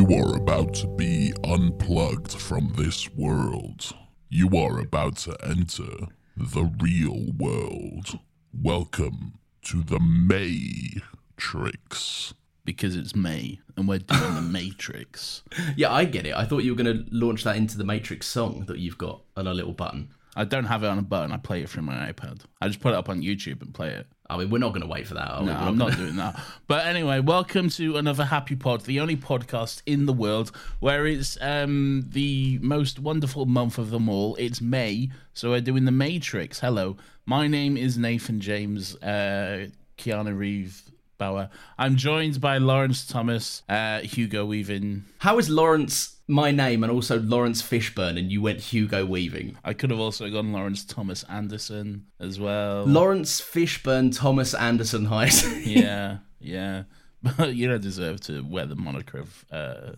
You are about to be unplugged from this world. You are about to enter the real world. Welcome to the Matrix. because it's May and we're doing the Matrix. Yeah, I get it. I thought you were going to launch that into the Matrix song that you've got on a little button. I don't have it on a button. I play it from my iPad. I just put it up on YouTube and play it. I mean, we're not going to wait for that. Are? No, I'm not doing that. But anyway, welcome to another Happy Pod, the only podcast in the world where it's um, the most wonderful month of them all. It's May, so we're doing the Matrix. Hello, my name is Nathan James, uh, Keanu Reeves Bower. I'm joined by Laurence Thomas, uh, Hugo Weaving. How is Laurence my name and also Laurence Fishburne and you went Hugo Weaving? I could have also gone Laurence Thomas Anderson as well. Laurence Fishburne Thomas Anderson Height. yeah, yeah. But you don't deserve to wear the moniker of uh,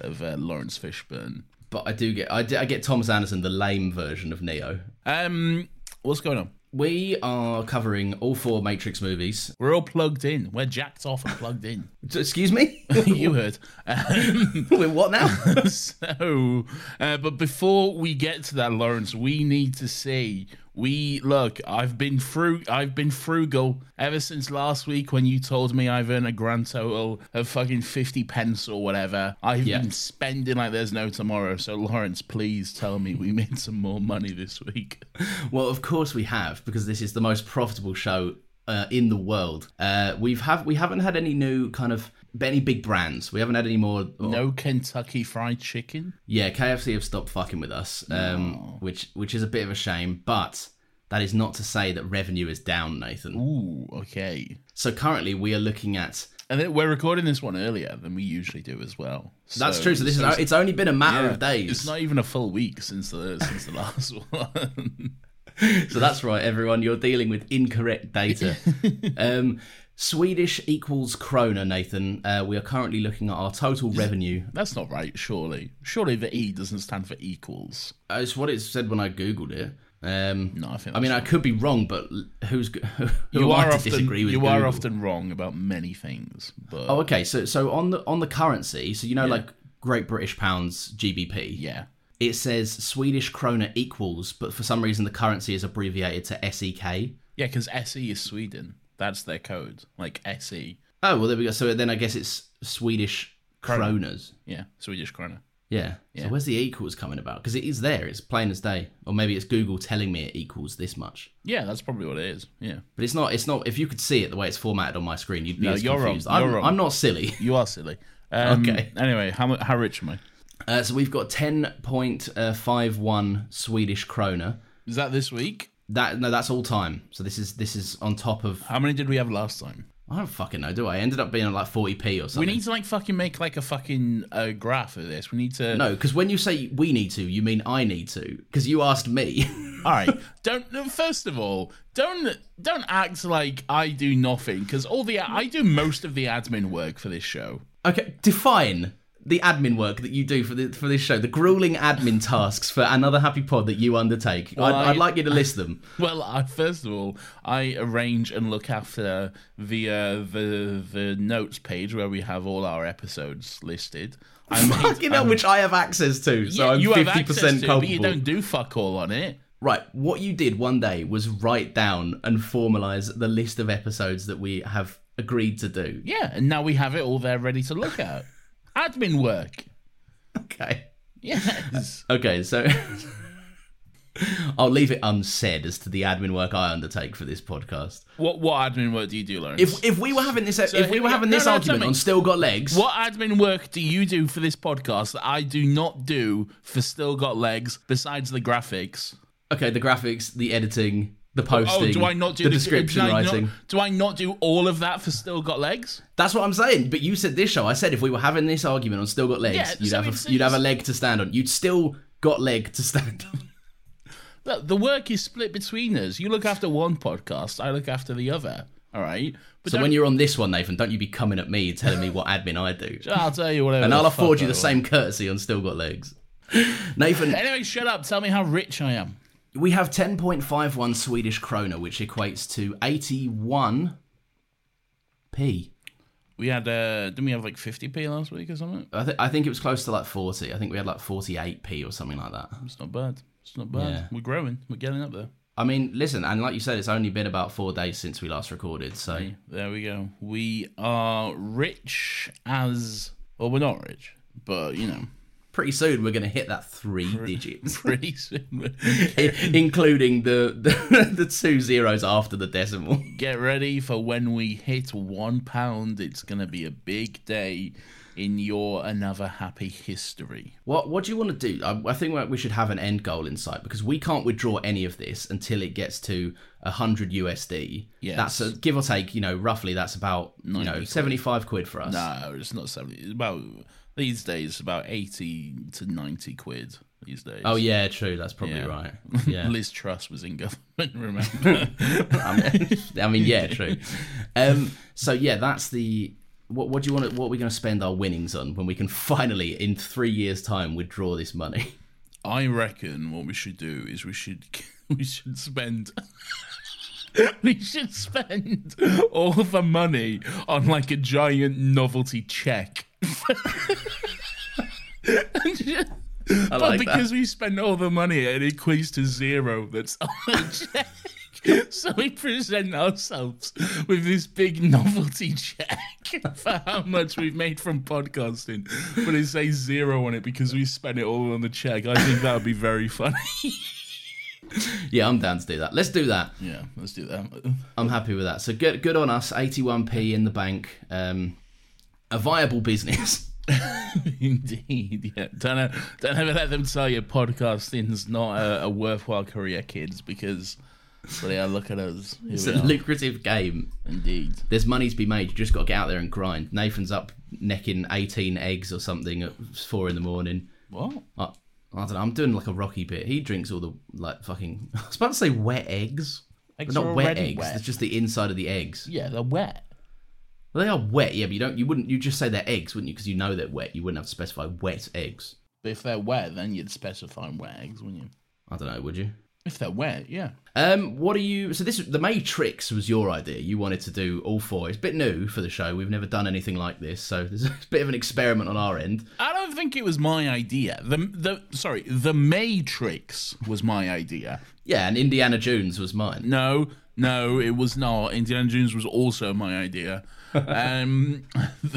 of uh, Laurence Fishburne. but I do get I, do- I get Thomas Anderson, the lame version of Neo. Um, what's going on? We are covering all four Matrix movies. We're all plugged in. We're jacked off and plugged in. Excuse me? you heard. Um, Wait, what now? so, uh, but before we get to that, Laurence, we need to see. We look. I've been through. I've been frugal ever since last week when you told me I've earned a grand total of fucking fifty pence or whatever. I've Yeah. been spending like there's no tomorrow. So, Laurence, please tell me we made some more money this week. Well, of course we have, because this is the most profitable show uh, in the world. Uh, we've have we haven't had any new kind of any big brands. We haven't had any more. No Kentucky Fried Chicken. Yeah, KFC have stopped fucking with us, um, which which is a bit of a shame. But that is not to say that revenue is down, Nathan. Ooh, okay. So currently we are looking at. And then we're recording this one earlier than we usually do as well. That's true. So this is it's only been a matter yeah, of days. It's not even a full week since the since the last one. So that's right, everyone. You're dealing with incorrect data. um, Swedish equals krona, Nathan. Uh, we are currently looking at our total revenue. That's not right, surely. Surely the E doesn't stand for equals. Uh, It's what it said when I googled it. Um, No, I think I mean, I could be wrong, but who's who You I are to often disagree with? you are often wrong about many things, but Oh, okay. So, so on the on the currency, so you know, Yeah. like Great British Pounds GBP. yeah. It says Swedish krona equals, but for some reason the currency is abbreviated to SEK. Yeah, because SE is Sweden. That's their code. Like SE. Oh well, there we go. So then I guess it's Swedish Krona. kronas. Yeah, Swedish krona. Yeah. Yeah. So where's the equals coming about? Because it is there. It's plain as day. Or maybe it's Google telling me it equals this much. Yeah, that's probably what it is. Yeah. But it's not. It's not. If you could see it the way it's formatted on my screen, you'd be No, as you're wrong. You're I'm, wrong. I'm not silly. You are silly. Um, Okay. Anyway, how how rich am I? Uh, so we've got 10.51 Swedish krona. Is that this week? That no, that's all time. So this is this is on top of How many did we have last time? I don't fucking know, do I? I ended up being at like 40p or something. We need to like fucking make like a fucking uh, graph of this. We need to. No, because when you say we need to, you mean I need to. Because you asked me. All right. Don't. no, First of all, don't don't act like I do nothing because all the I do most of the admin work for this show. okay, define the admin work that you do for the for this show. The grueling admin tasks for another happy pod that you undertake. Well, I'd, I'd like you to list them. Well, I, first of all, I arrange and look after the uh, the the notes page where we have all our episodes listed. I made- Fucking hell, I'm- which I have access to, so yeah, I'm you have fifty access percent to, culpable. but you don't do fuck all on it. Right, what you did one day was write down and formalize the list of episodes that we have agreed to do. Yeah, and now we have it all there ready to look at. admin work. Okay. Yes. Okay, so I'll leave it unsaid as to the admin work I undertake for this podcast. what what admin work do you do, Laurence? If if we were having this if we were having this No, no, argument on Still Got Legs, What admin work do you do for this podcast that I do not do for Still Got Legs besides the graphics? okay, the graphics, the editing, the posting, oh, do I not do the the- description do I not- writing. do I not do all of that for Still Got Legs? That's what I'm saying. But you said this show. I said if we were having this argument on Still Got Legs, Yeah, you'd have a, you'd have a leg to stand on. You'd still got leg to stand on. Look, the work is split between us. You look after one podcast, I look after the other. All right. But So when you're on this one, Nathan, don't you be coming at me telling me what admin I do. I'll tell you whatever. and I'll afford you the same courtesy on Still Got Legs. Nathan, Anyway, shut up. Tell me how rich I am. We have 10.51 Swedish krona, which equates to 81p. We had uh didn't we have like 50p last week or something? I, th- I think it was close to like 40. I think we had like 48p or something like that. It's not bad. It's not bad. Yeah. We're growing. We're getting up there. I mean, listen, and like you said, it's only been about four days since we last recorded, so There we go. We are rich as well. We're not rich, but you know, pretty soon we're going to hit that three digits, pretty soon. including the, the the two zeros after the decimal. Get ready for when we hit one pound. It's gonna be a big day in your another happy history. What what do you want to do? I, I think we should have an end goal in sight because we can't withdraw any of this until it gets to hundred USD. Yes. that's a, give or take. You know, roughly that's about you 90 know quid. seventy five quid for us. No, it's not seventy. It's about these days about eighty to ninety quid these days. Oh yeah, true. That's probably Yeah. right. Yeah. Liz Truss was in government. Remember? I mean, I mean, yeah, true. Um, so yeah, that's the. What, what do you want? To, what are we going to spend our winnings on when we can finally, in three years' time, withdraw this money? I reckon what we should do is we should we should spend we should spend all the money on like a giant novelty check. I but because that. we spend all the money, it equates to zero. That's on the check. So we present ourselves with this big novelty check for how much we've made from podcasting, but it says zero on it because we spent it all on the check. I think that would be very funny. Yeah, I'm down to do that. Let's do that. yeah, let's do that. I'm happy with that. So good, good on us. 81p in the bank. Um, a viable business. Indeed, yeah. Don't don't ever let them tell you podcasting's not a, a worthwhile career, kids, because well, yeah, look at us. Here It's a are. lucrative game. Indeed. There's money to be made. You just got to get out there and grind. Nathan's up necking 18 eggs or something at four in the morning. What? I, I don't know. I'm doing like a rocky bit. He drinks all the like fucking. I was about to say wet eggs. Eggs but not wet eggs. wet. It's just the inside of the eggs. Yeah, they're wet. Well, they are wet. Yeah, but you don't. You wouldn't. You just say they're eggs, wouldn't you? Because you know they're wet. You wouldn't have to specify wet eggs. But if they're wet, then you'd specify wet eggs, wouldn't you? I don't know. Would you? If they're wet, yeah. Um, what are you? So this, the Matrix was your idea. You wanted to do all four. It's a bit new for the show. We've never done anything like this, so there's a bit of an experiment on our end. I don't think it was my idea. The the sorry, the Matrix was my idea. Yeah, and Indiana Jones was mine. No, no, it was not. Indiana Jones was also my idea. Um,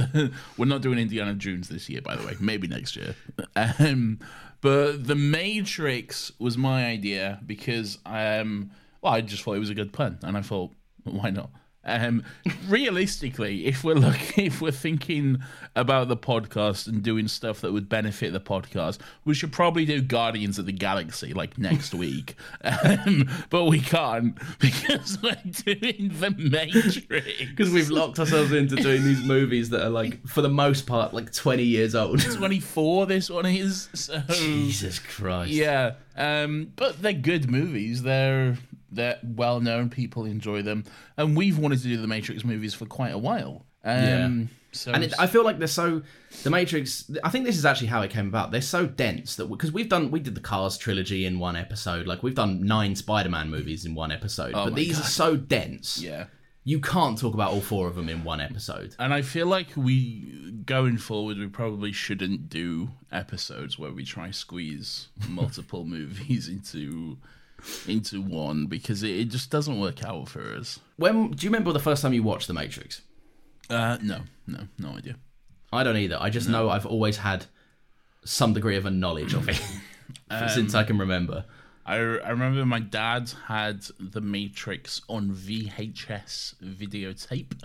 we're not doing Indiana Jones this year, by the way. Maybe next year. Um, but the Matrix was my idea because um, well, I just thought it was a good pun, and I thought, why not? Um, realistically, if we're looking, if we're thinking about the podcast and doing stuff that would benefit the podcast, we should probably do Guardians of the Galaxy like next week. Um, but we can't because we're doing the Matrix. Because we've locked ourselves into doing these movies that are like, for the most part, like 20 years old. 24 this one is. So Jesus Christ. Yeah, um, but they're good movies. They're they're well known. People enjoy them, and we've wanted to do the Matrix movies for quite a while. Um, So And it, I feel like they're so the Matrix. I think this is actually how it came about. They're so dense that because we've done we did the Cars trilogy in one episode. Like we've done nine Spider-Man movies in one episode. but Oh my these God. are so dense. yeah. You can't talk about all four of them in one episode. And I feel like we, going forward, we probably shouldn't do episodes where we try squeeze multiple movies into into one because it, it just doesn't work out for us. When do you remember the first time you watched The Matrix? Uh, no, no, no idea. I don't either. I just know I've always had some degree of a knowledge of it since I can remember. I, I remember my dad had The Matrix on VHS videotape,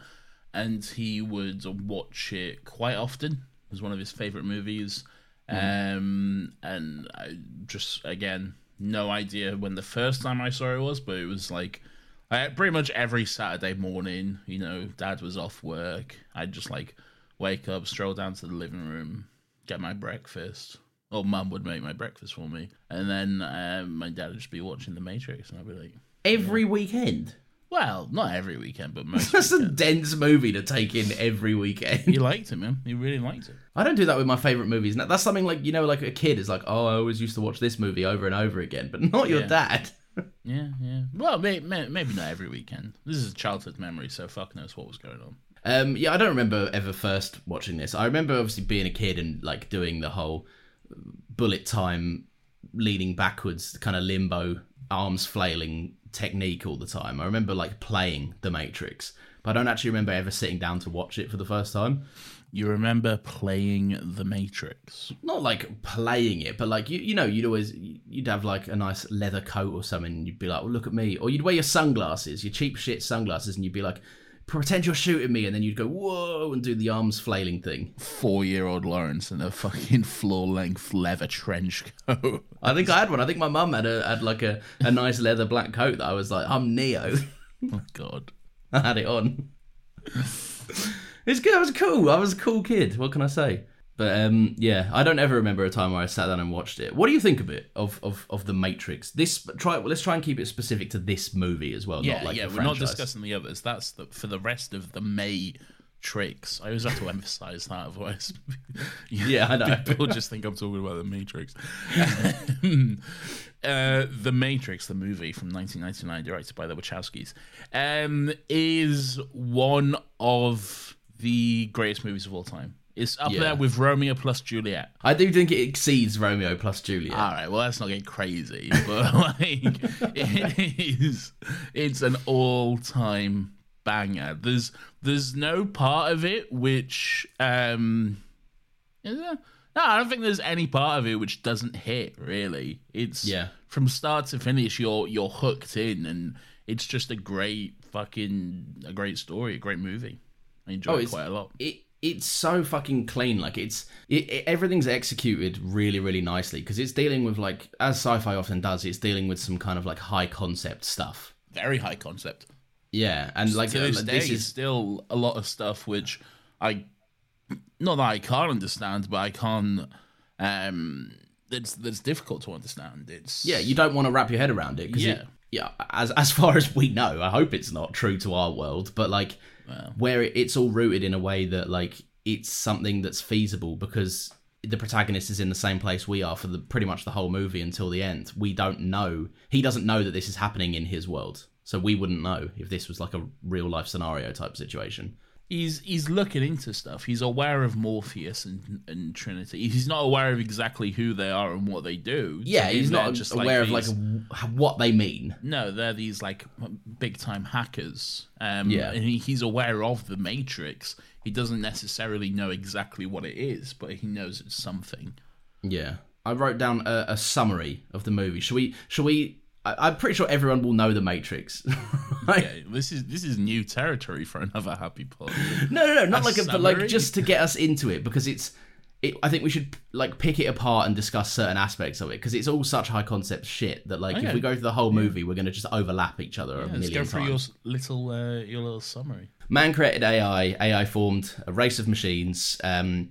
and he would watch it quite often. It was one of his favorite movies. Um, and I just, again, no idea when the first time I saw it was, but it was like I, pretty much every Saturday morning, you know, dad was off work. I'd just like wake up, stroll down to the living room, get my breakfast. Or mum would make my breakfast for me. And then um, my dad would just be watching The Matrix. And I'd be like, Every weekend. Well, not every weekend, but most. That's a weekends. dense movie to take in every weekend. He liked it, man. He really liked it. I don't do that with my favorite movies. Now, That's something like you know, like a kid is like, oh, I always used to watch this movie over and over again, but not your Yeah. dad. Yeah, yeah. Well, may, may, maybe not every weekend. This is a childhood memory, so fuck knows what was going on. Um, yeah, I don't remember ever first watching this. I remember obviously being a kid and like doing the whole bullet time, leaning backwards, kind of limbo, arms flailing technique all the time. I remember like playing The Matrix, but I don't actually remember ever sitting down to watch it for the first time. You remember playing The Matrix? not like playing it, but like you, you know, you'd always you'd have like a nice leather coat or something. And you'd be like, "Well, look at me," or you'd wear your sunglasses, your cheap shit sunglasses, and you'd be like, "Pretend you're shooting me," and then you'd go, "Whoa!" and do the arms flailing thing. Four year old Laurence in a fucking floor length leather trench coat. I think I had one. I think my mum had a had like a, a nice leather black coat that I was like, "I'm Neo." oh, God. I had it on. it's good. I was cool. I was a cool kid. What can I say? But um, yeah, I don't ever remember a time where I sat down and watched it. What do you think of it? Of of, of the Matrix? This try. Let's try and keep it specific to this movie as well. Yeah, not like yeah, we're not discussing the others. That's the, for the rest of the May tricks. I always have to emphasize that, otherwise, Yeah, I know. People just think I'm talking about the Matrix. uh, the Matrix, the movie from 1999, directed by the Wachowskis, um, is one of the greatest movies of all time. It's up Yeah. there with Romeo plus Juliet. I do think it exceeds Romeo plus Juliet. All right, well, let's not get crazy, but like, it is, it's an all-time banger. There's, there's no part of it which, um, is there? No, I don't think there's any part of it which doesn't hit. Really, it's Yeah. from start to finish. You're you're hooked in, and it's just a great fucking a great story, a great movie. I enjoy Oh, it quite a lot. It it's so fucking clean. Like it's it, it- everything's executed really really nicely because it's dealing with like as sci-fi often does. It's dealing with some kind of like high concept stuff. Very high concept. Yeah, and like to this uh, this is still a lot of stuff which I, not that I can't understand, but I can't. Um, it's that's difficult to understand. It's yeah. You don't want to wrap your head around it. Yeah. it- yeah. As as far as we know, I hope it's not true to our world, but like where it, it's all rooted in a way that like it's something that's feasible because the protagonist is in the same place we are for the pretty much the whole movie until the end. We don't know. He doesn't know that this is happening in his world. So we wouldn't know if this was like a real life scenario type situation. He's he's looking into stuff. He's aware of Morpheus and, and Trinity. He's not aware of exactly who they are and what they do. Yeah, he's not just aware of like these- w- what they mean. No, they're these like big time hackers. Um, Yeah. and he, he's aware of the Matrix. He doesn't necessarily know exactly what it is, but he knows it's something. Yeah. I wrote down a, a summary of the movie. Should we? Should we? I, I'm pretty sure everyone will know the Matrix. right? Okay, this is this is new territory for another happy pod. No, no, no, not A like a, but like just to get us into it because it's. It, I think we should like pick it apart and discuss certain aspects of it because it's all such high concept shit that like if we go through the whole movie, we're going to just overlap each other a Yeah, let's go through times. your little uh, your little summary. Man created AI. AI formed a race of machines, um,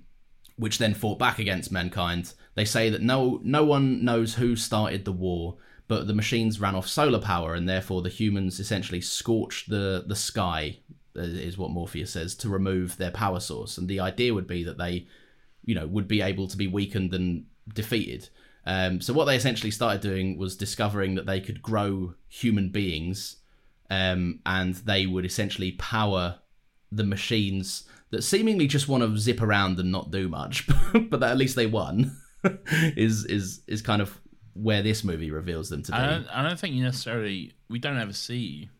which then fought back against mankind. They say that no no one knows who started the war, but the machines ran off solar power, and therefore the humans essentially scorched the the sky, uh, is what Morpheus says, to remove their power source. And the idea would be that they, you know, would be able to be weakened and defeated. Um, so what they essentially started doing was discovering that they could grow human beings um, and they would essentially power the machines that seemingly just want to zip around and not do much, but that at least they won. is is is kind of where this movie reveals them to be. I don't, I don't think you necessarily. We don't ever see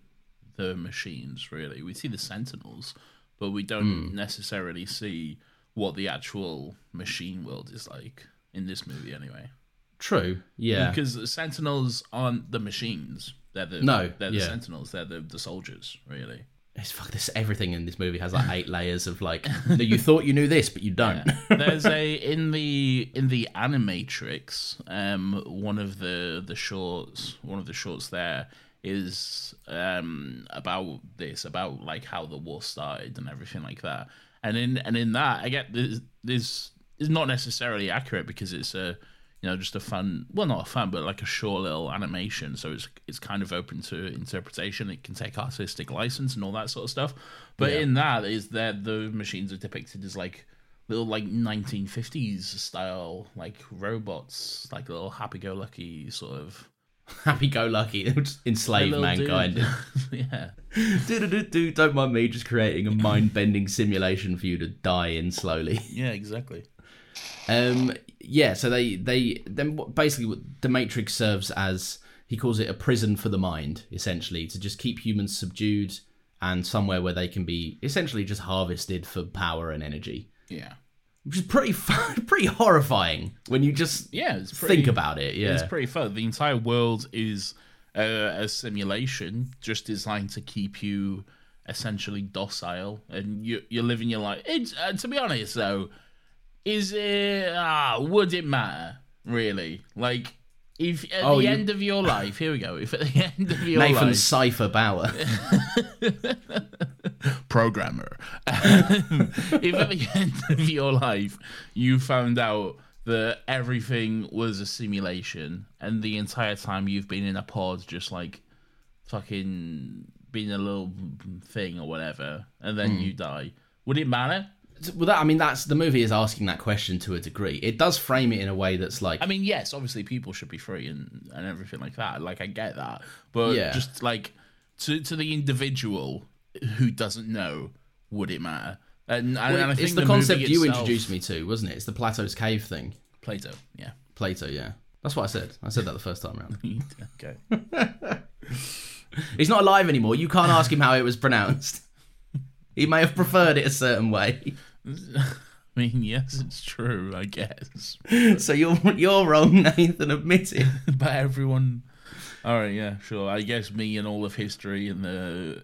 the machines really. We see the Sentinels, but we don't Hmm. necessarily see what the actual machine world is like in this movie, anyway. True, yeah. Because the Sentinels aren't the machines. They're the No, They're the yeah. Sentinels. They're the, the soldiers, really. It's fuck this. Everything in this movie has like eight layers of like. no, you thought you knew this, but you don't. There's a in the in the Animatrix, um, one of the the shorts, one of the shorts there is um about this, about like how the war started and everything like that. And in and in that, I get this this is not necessarily accurate because it's a you know just a fun well not a fun but like a short little animation. So it's it's kind of open to interpretation. It can take artistic license and all that sort of stuff. But in that is that the machines are depicted as like little like 1950s style like robots like little happy-go-lucky sort of Happy-go-lucky, enslave mankind. yeah. Do-do-do-do, Don't mind me just creating a mind-bending simulation for you to die in slowly. yeah exactly Um, yeah, so they they then basically the Matrix serves as he calls it a prison for the mind, essentially to just keep humans subdued and somewhere where they can be essentially just harvested for power and energy, yeah which is pretty pretty horrifying when you just yeah it's pretty, think about it. Yeah, It's pretty fun. The entire world is a, a simulation, just designed to keep you essentially docile, and you, you're living your life. It's, uh, to be honest, though, is it? Ah, would it matter really? Like, if at Oh, the you- end of your life, here we go. If at the end of your life Nathan life, Cypher Bower. programmer. if at the end of your life you found out that everything was a simulation and the entire time you've been in a pod just like fucking being a little thing or whatever and then you die, would it matter? Well, that I mean, that's the movie is asking that question to a degree. It does frame it in a way that's like, I mean, yes, obviously people should be free and, and everything like that. Like I get that. But Yeah. just like to to the individual who doesn't know, would it matter? And, and, well, and I it's think the, movie concept you itself- introduced me to, wasn't it? It's the Plato's cave thing. Plato, yeah. Plato, yeah. That's what I said. I said that the first time around. okay. He's not alive anymore. You can't ask him how it was pronounced. He may have preferred it a certain way. I mean, yes, it's true, I guess. So you're you're wrong, Nathan. Admit it. But everyone. All right, yeah, sure. I guess me and all of history and the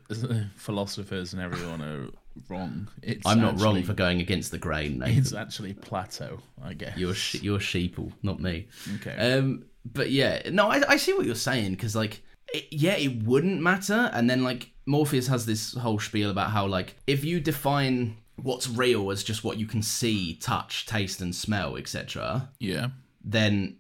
philosophers and everyone are wrong. It's I'm not wrong for going against the grain, Nathan. It's actually Plato, I guess. You're she- you're sheeple, not me. Okay. Um, but yeah, no, I, I see what you're saying because like, it, yeah, it wouldn't matter. And then like Morpheus has this whole spiel about how like if you define what's real as just what you can see, touch, taste, and smell, etc., yeah. then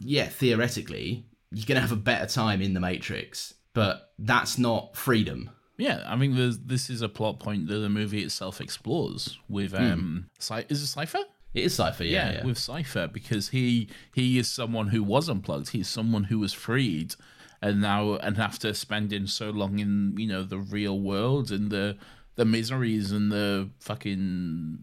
yeah, theoretically, you're gonna have a better time in the Matrix. But that's not freedom. Yeah, I mean, there's, this is a plot point that the movie itself explores with um, Cy- is it Cypher? It is Cypher, Hmm. yeah, yeah. with Cypher because he he is someone who was unplugged. He's someone who was freed, and now and after spending so long in you know the real world and the the miseries and the fucking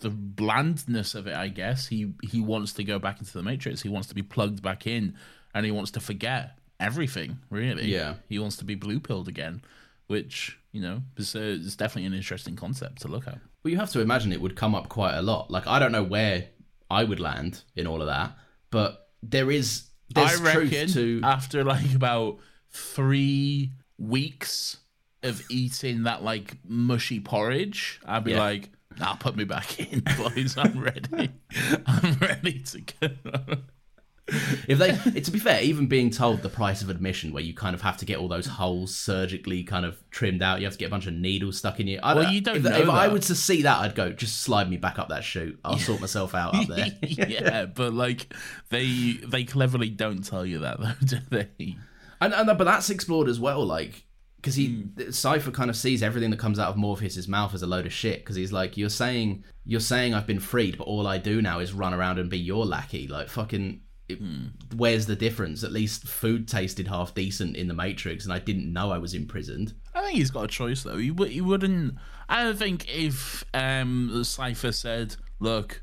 the blandness of it, I guess he he wants to go back into the Matrix. He wants to be plugged back in, and he wants to forget everything. Really, Yeah. He wants to be blue pilled again, which you know is, uh, is definitely an interesting concept to look at. Well, you have to imagine it would come up quite a lot. Like, I don't know where I would land in all of that, but there is There's I reckon to after like about three weeks of eating that like mushy porridge, I'd be Yeah. like, "Nah, put me back in, boys. I'm ready. I'm ready to go." if they to be fair even being told the price of admission where you kind of have to get all those holes surgically kind of trimmed out you have to get a bunch of needles stuck in you I Well, you don't if, know if i that. would to see that i'd go just slide me back up that chute i'll sort myself out up there yeah, but like they they cleverly don't tell you that though, do they? and, and but that's explored as well like because he hmm. Cypher kind of sees everything that comes out of Morpheus's mouth as a load of shit because he's like you're saying you're saying I've been freed but all I do now is run around and be your lackey like fucking it, where's the difference at least food tasted half decent in the Matrix and I didn't know I was imprisoned I think he's got a choice though. He, he wouldn't. I don't think if um Cypher said, "Look,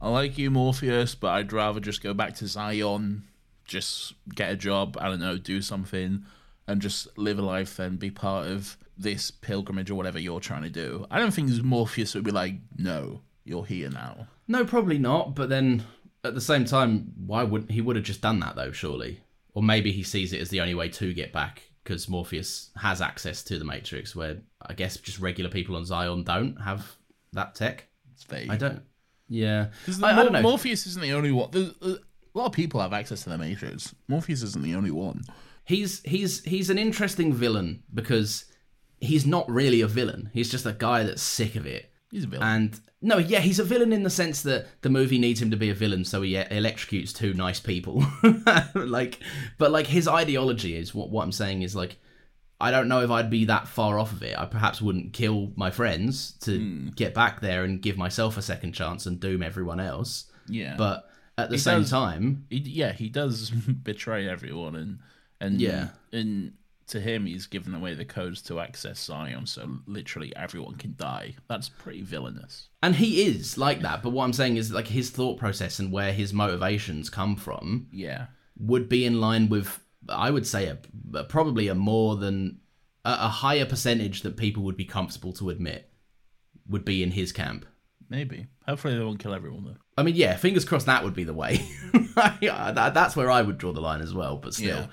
I like you, Morpheus, but I'd rather just go back to Zion, just get a job. I don't know, do something, and just live a life and be part of this pilgrimage or whatever you're trying to do." I don't think Morpheus would be like, "No, you're here now." no probably not but then at the same time why would he would have just done that though surely or maybe he sees it as the only way to get back because Morpheus has access to the Matrix where I guess just regular people on Zion don't have that tech It's vague. I don't. Yeah, Because I, I don't know. Morpheus isn't the only one. There's, a lot of people have access to the Matrix. Morpheus isn't the only one. he's he's he's an interesting villain because he's not really a villain. He's just a guy that's sick of it. He's a villain. And no, yeah, he's a villain in the sense that the movie needs him to be a villain, so he electrocutes two nice people. like, but like his ideology is what what I'm saying is like, I don't know if I'd be that far off of it. I perhaps wouldn't kill my friends to Hmm. get back there and give myself a second chance and doom everyone else. yeah, But at the He same does- time, He, yeah, he does betray everyone, and and Yeah. and to him, he's given away the codes to access Zion, so literally everyone can die. That's pretty villainous. And he is like that, but what I'm saying is like his thought process and where his motivations come from Yeah, would be in line with I would say a, a- probably a more than a, a higher percentage that people would be comfortable to admit would be in his camp. maybe. Hopefully, they won't kill everyone though. I mean, yeah, fingers crossed that would be the way. Yeah, that, that's where I would draw the line as well, but still.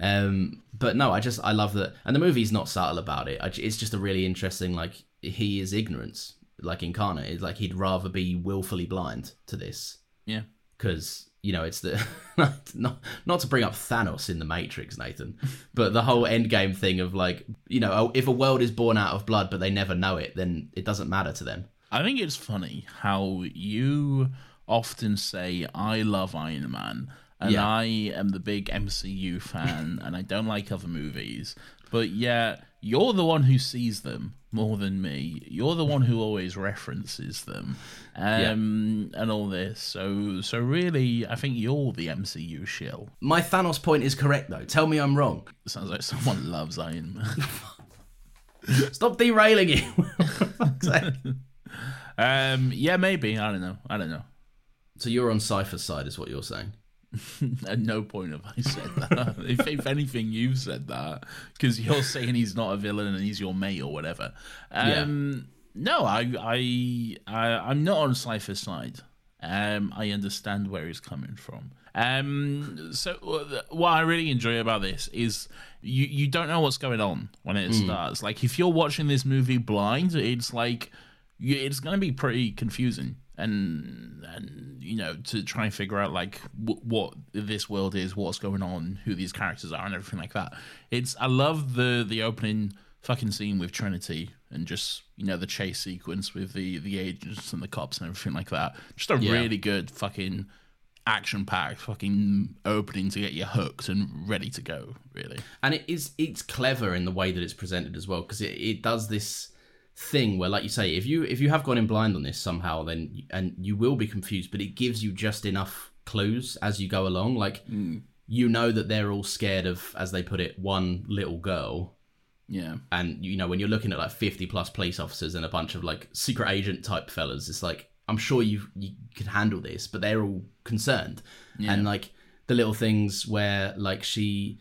Um, but no, I just I love that, and the movie's not subtle about it. I, it's just a really interesting like he is ignorance, like incarnate. It's like he'd rather be willfully blind to this Yeah, because you know it's the not not to bring up Thanos in the Matrix, Nathan, but the whole Endgame thing of like you know oh, if a world is born out of blood but they never know it, then it doesn't matter to them. I think it's funny how you often say, I love Iron Man, and Yeah. I am the big MCU fan, and I don't like other movies. But yeah, you're the one who sees them more than me. You're the one who always references them, um, and all this. So, so really, I think you're the MCU shill. My Thanos point is correct though. Tell me I'm wrong. Sounds like someone loves Iron Man. Stop derailing it. um, yeah, maybe. I don't know. I don't know. so you're on Cypher's side, is what you're saying. At no point have I said that. if, if anything, you've said that because you're saying he's not a villain and he's your mate or whatever. Um, No, I, I, I, I'm not on Cypher's side. Um, I understand where he's coming from. Um, so uh, what I really enjoy about this is you you don't know what's going on when it starts. Like if you're watching this movie blind, it's like it's going to be pretty confusing and and you know to try and figure out like w- what this world is what's going on who these characters are and everything like that. It's i love the the opening fucking scene with trinity and just you know the chase sequence with the the agents and the cops and everything like that. Just a Yeah. really good fucking action packed fucking opening to get you hooked and ready to go really. And it is it's clever in the way that it's presented as well because it, it does this thing where like you say if you if you have gone in blind on this somehow then and you will be confused but it gives you just enough clues as you go along. Like hmm. you know that they're all scared of as they put it one little girl. Yeah. And you know when you're looking at like 50 plus police officers and a bunch of like secret agent type fellas it's like i'm sure you you could handle this but they're all concerned. And like the little things where like she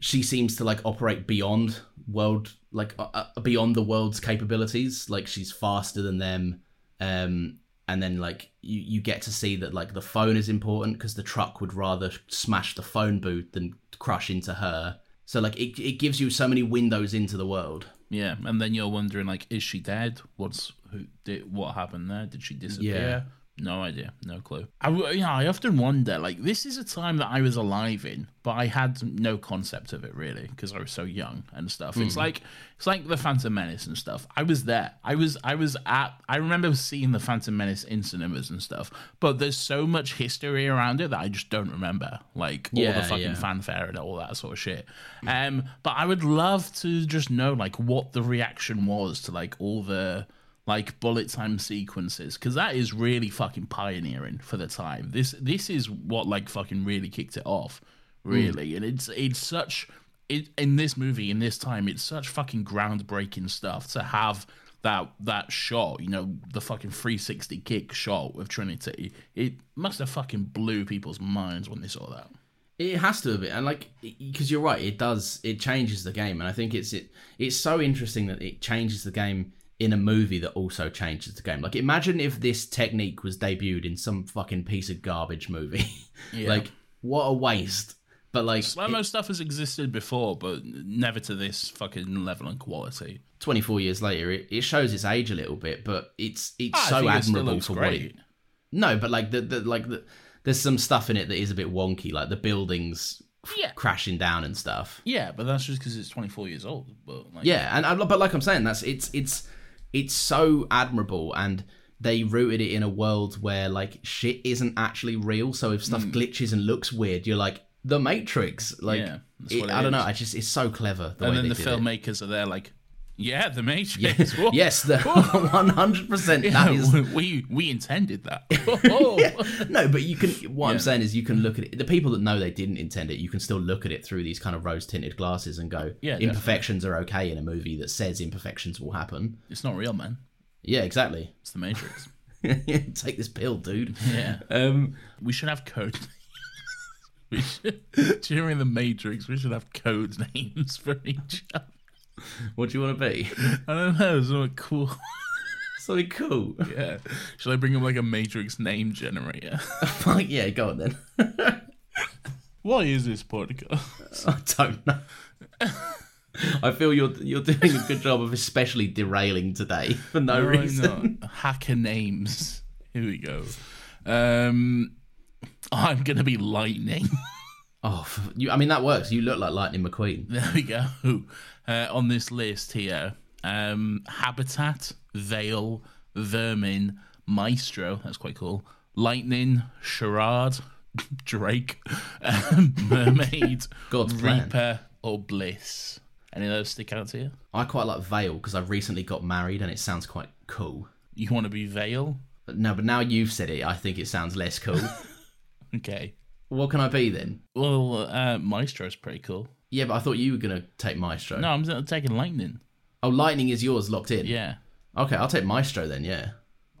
she seems to like operate beyond world like uh, uh, beyond the world's capabilities like she's faster than them um and then like you you get to see that like the phone is important because the truck would rather smash the phone booth than crush into her. So like it it gives you so many windows into the world. Yeah, and then you're wondering like, is she dead? What's who did what happened there? Did she disappear? No idea, no clue. I you know, I often wonder like this is a time that I was alive in, but I had no concept of it really because I was so young and stuff. It's like it's like the Phantom Menace and stuff. I was there. I was I was at. I remember seeing the Phantom Menace in cinemas and stuff. But there's so much history around it that I just don't remember, like all the fucking yeah. fanfare and all that sort of shit. Um, but I would love to just know like what the reaction was to like all the like bullet time sequences because that is really fucking pioneering for the time. This this is what like fucking really kicked it off, hmm. really, and it's it's such it in this movie in this time it's such fucking groundbreaking stuff to have that that shot, you know, the fucking 360 kick shot with Trinity. It must have fucking blew people's minds when they saw that. It has to have bit, and like because you're right, it does. It changes the game, and I think it's it. It's so interesting that it changes the game in a movie that also changes the game. Like imagine if this technique was debuted in some fucking piece of garbage movie. Yeah. like what a waste. But like Slow mo stuff has existed before, but never to this fucking level and quality. 24 years later, it, it shows its age a little bit, but it's it's Ah, I so think it admirable for what great. it. No, but like the, the like the there's some stuff in it that is a bit wonky, like the buildings Yeah. crashing down and stuff. Yeah, but that's just because it's 24 years old. But like, Yeah, and I, but like I'm saying, that's it's it's it's so admirable, and they rooted it in a world where like shit isn't actually real. So if stuff hmm. glitches and looks weird, you're like the Matrix. Like. Yeah, it- it I don't know. I just it's so clever. The and way then they the did it. filmmakers are there, like, yeah, the Matrix. Whoa. Yes, the one hundred percent. Yeah, That is we we intended that. Oh. no, but you can. What I'm saying is, you can look at it. The people that know they didn't intend it, you can still look at it through these kind of rose tinted glasses and go, Yeah, definitely. imperfections are okay in a movie that says imperfections will happen. It's not real, man. Yeah, exactly. It's the Matrix. Take this pill, dude. Yeah. Um, We should have code. we should, during the Matrix, we should have code names for each other. what do you want to be? I don't know, something cool. Something cool. Yeah. Should I bring up like a Matrix name generator? Fuck yeah, go on then. what is this podcast? I don't know. I feel you're you're doing a good job of especially derailing today for no Why reason. not? Hacker names. Here we go. Um, I'm gonna be lightning. Oh, you, I mean that works. You look like Lightning McQueen. There we go. Uh, on this list here, um, habitat, veil, vermin, maestro. That's quite cool. Lightning, charade, Drake, um, mermaid, God's plan. or bliss. Any of those stick out to you? I quite like Veil because I recently got married and it sounds quite cool. You want to be veil? But no, but now you've said it, I think it sounds less cool. Okay. what can I be then? Well, uh, maestro's pretty cool. Yeah, but I thought you were gonna take Maestro. No, I'm taking lightning. Oh, Lightning is yours locked in. Yeah, Okay, I'll take Maestro then. Yeah.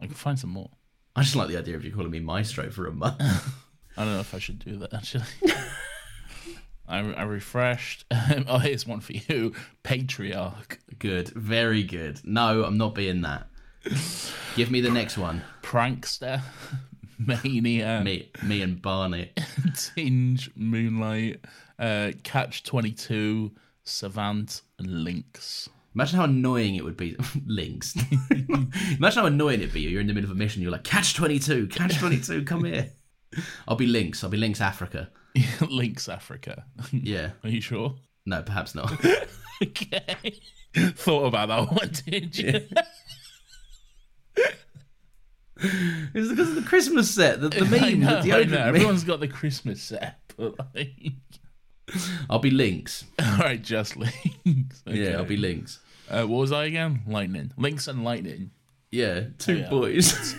I can find some more. I just like the idea of you calling me Maestro for a month. I don't know if I should do that actually. I, I refreshed. oh, here's one for you. Patriarch, good, very good. No, I'm not being that. Give me the next one. prankster, mania, Me, me and Barney. tinge, moonlight, uh, catch twenty two, savant, and lynx. Imagine how annoying it would be. Lynx. Imagine how annoying it'd be. You're in the middle of a mission. You're like, catch 22, catch 22, come here. I'll be Lynx. I'll be Lynx Africa. lynx Africa. Yeah. Are you sure? No, perhaps not. okay. Thought about that one, did you? it's because of the Christmas set, the, the meme, know, the know. meme. Everyone's got the Christmas set, but like, I'll be Lynx. all right, just Lynx. Yeah, I'll be Lynx. Uh, what was I again? Lightning, Lynx and Lightning. Yeah, two yeah. boys.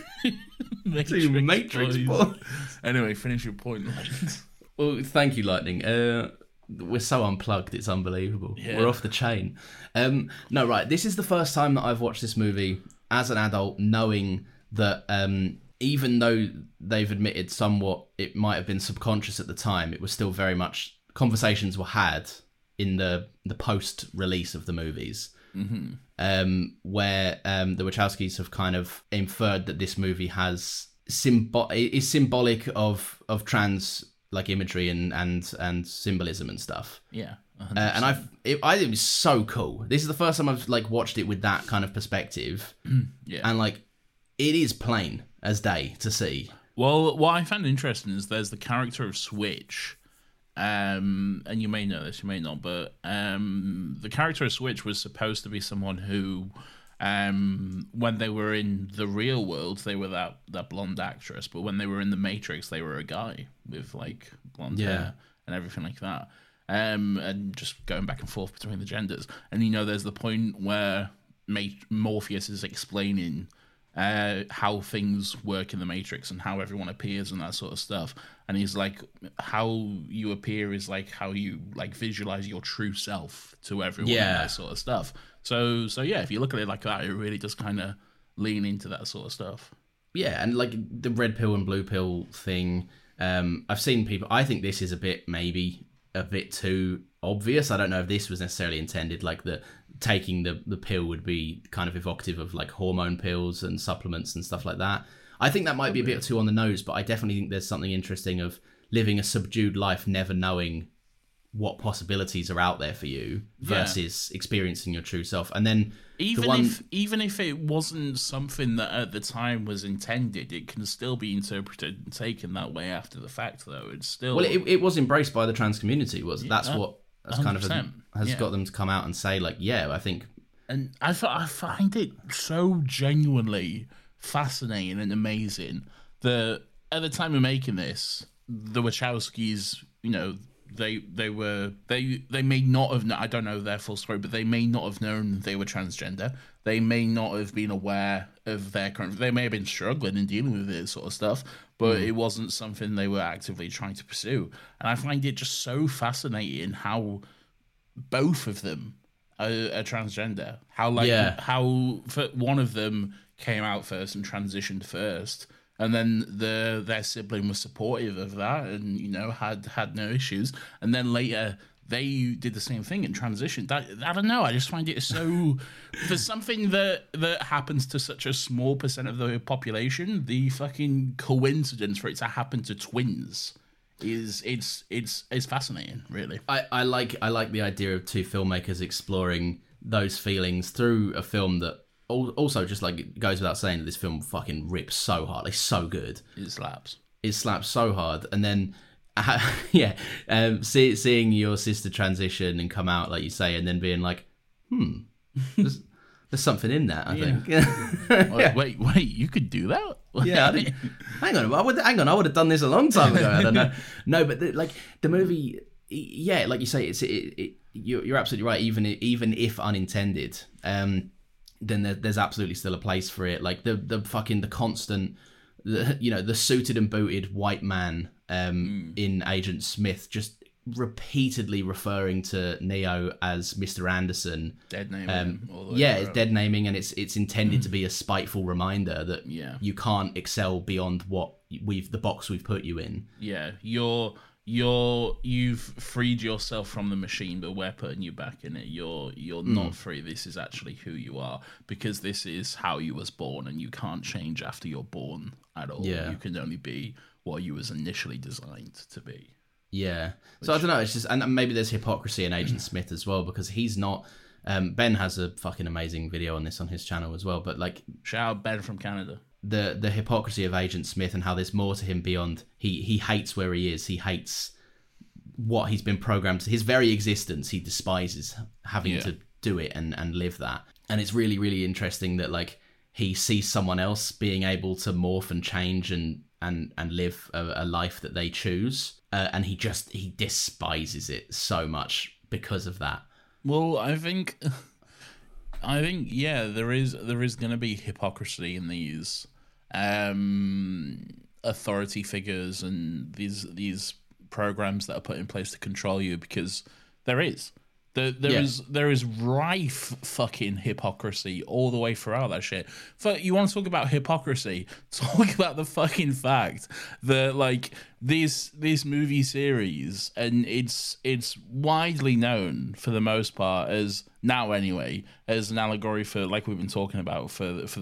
Matrix, two Matrix boys. Anyway, finish your point. Lynx. Well, thank you, Lightning. Uh, we're so unplugged; it's unbelievable. Yeah. We're off the chain. Um, no, right. This is the first time that I've watched this movie as an adult, knowing that um, even though they've admitted somewhat it might have been subconscious at the time, it was still very much conversations were had in the the post release of the movies. um, where um, the Wachowskis have kind of inferred that this movie has symbol is symbolic of of trans like imagery and and and symbolism and stuff. Yeah. Uh, and I've it, I think it was so cool. This is the first time I've like watched it with that kind of perspective, yeah. and like it is plain as day to see. Well, what I found interesting is there's the character of Switch, um, and you may know this, you may not, but um, the character of Switch was supposed to be someone who, um, when they were in the real world, they were that that blonde actress, but when they were in the Matrix, they were a guy with like blonde Yeah. hair and everything like that. Um, and just going back and forth between the genders. And you know, there's the point where Ma- Morpheus is explaining uh, how things work in the Matrix and how everyone appears and that sort of stuff. And he's like, how you appear is like how you like visualize your true self to everyone Yeah. and that sort of stuff. So, so yeah, if you look at it like that, it really does kind of lean into that sort of stuff. Yeah, and like the red pill and blue pill thing. Um, I've seen people. I think this is a bit maybe a bit too obvious. I don't know if this was necessarily intended. Like the taking the the pill would be kind of evocative of like hormone pills and supplements and stuff like that. I think that might be a bit too on the nose, but I definitely think there's something interesting of living a subdued life, never knowing what possibilities are out there for you Yeah. versus experiencing your true self. And then Even the one, if even if it wasn't something that at the time was intended, it can still be interpreted and taken that way after the fact. Though it's still Well, it, it was embraced by the trans community. Was that's uh, what has kind of 100%, has yeah. got them to come out and say like, yeah, I think and I fi- I find it so genuinely fascinating and amazing that at the time of making this, the Wachowskis, you know, they they were they they may not have I don't know their full story, but they may not have known they were transgender. They may not have been aware of their current. They may have been struggling and dealing with this sort of stuff, but hmm. it wasn't something they were actively trying to pursue. And I find it just so fascinating how both of them are, are transgender. How like Yeah. how for one of them came out first and transitioned first, and then the their sibling was supportive of that, and you know had had no issues, and then later. They did the same thing and transitioned. That, I don't know. I just find it so. for something that that happens to such a small percent of the population, the fucking coincidence for it to happen to twins is it's it's it's fascinating. Really. I, I like I like the idea of two filmmakers exploring those feelings through a film that also just like it goes without saying that this film fucking rips so hard. It's so good. It slaps. It slaps so hard, and then. yeah, um, see, seeing your sister transition and come out like you say, and then being like, "Hmm, there's, there's something in that." I Yeah. think. Wait, wait, wait, you could do that? yeah, hang on, I would, hang on, I would have done this a long time ago. I don't know. No, but the, like the movie, yeah, like you say, it's it, it, you're, you're absolutely right. Even even if unintended, um, then there, there's absolutely still a place for it. Like the the fucking the constant, the, you know, the suited and booted white man um, in Agent Smith just repeatedly referring to Neo as Mr. Anderson. Dead name. Um, all the way yeah, it's dead naming, and it's it's intended to be a spiteful reminder that Yeah. you can't excel beyond what we've the box we've put you in. Yeah, you're you're you've freed yourself from the machine, but we're putting you back in it. You're you're Hmm. not free. This is actually who you are because this is how you was born, and you can't change after you're born at all. Yeah. you can only be what you was initially designed to be. Yeah. So I don't know. It's just and maybe there's hypocrisy in Agent Smith as well because he's not. Um, ben has a fucking amazing video on this on his channel as well. But like Shout out Ben from Canada. The the hypocrisy of Agent Smith and how there's more to him beyond he he hates where he is. He hates what he's been programmed to. His very existence he despises having Yeah. to do it and and live that. And it's really really interesting that like he sees someone else being able to morph and change and and and live a, a life that they choose, uh, and he just he despises it so much because of that. Well, I think, I think, yeah, there is there is going to be hypocrisy in these um, authority figures and these these programs that are put in place to control you because there is. There, there Yeah. is there is rife fucking hypocrisy all the way throughout that shit. But you want to talk about hypocrisy? Talk about the fucking fact that like this this movie series, and it's it's widely known for the most part as now anyway as an allegory for like we've been talking about for for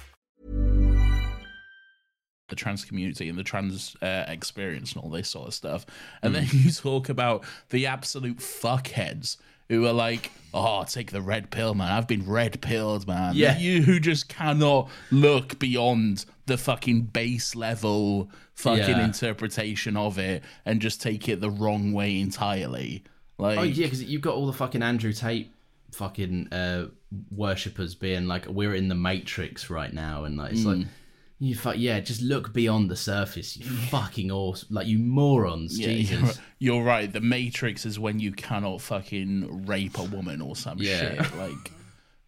The trans community and the trans uh, experience and all this sort of stuff. And then you talk about the absolute fuckheads who are like, "Oh, take the red pill, man. I've been red pilled, man." Yeah. you who just cannot look beyond the fucking base level fucking Yeah. interpretation of it and just take it the wrong way entirely. Like, Oh yeah, because you've got all the fucking Andrew Tate fucking uh, worshippers being like, we're in the Matrix right now, and like it's like. You fuck yeah, just look beyond the surface. You fucking awesome, like you morons. Yeah, Jesus. You're, you're right. The Matrix is when you cannot fucking rape a woman or some Yeah. shit. Like,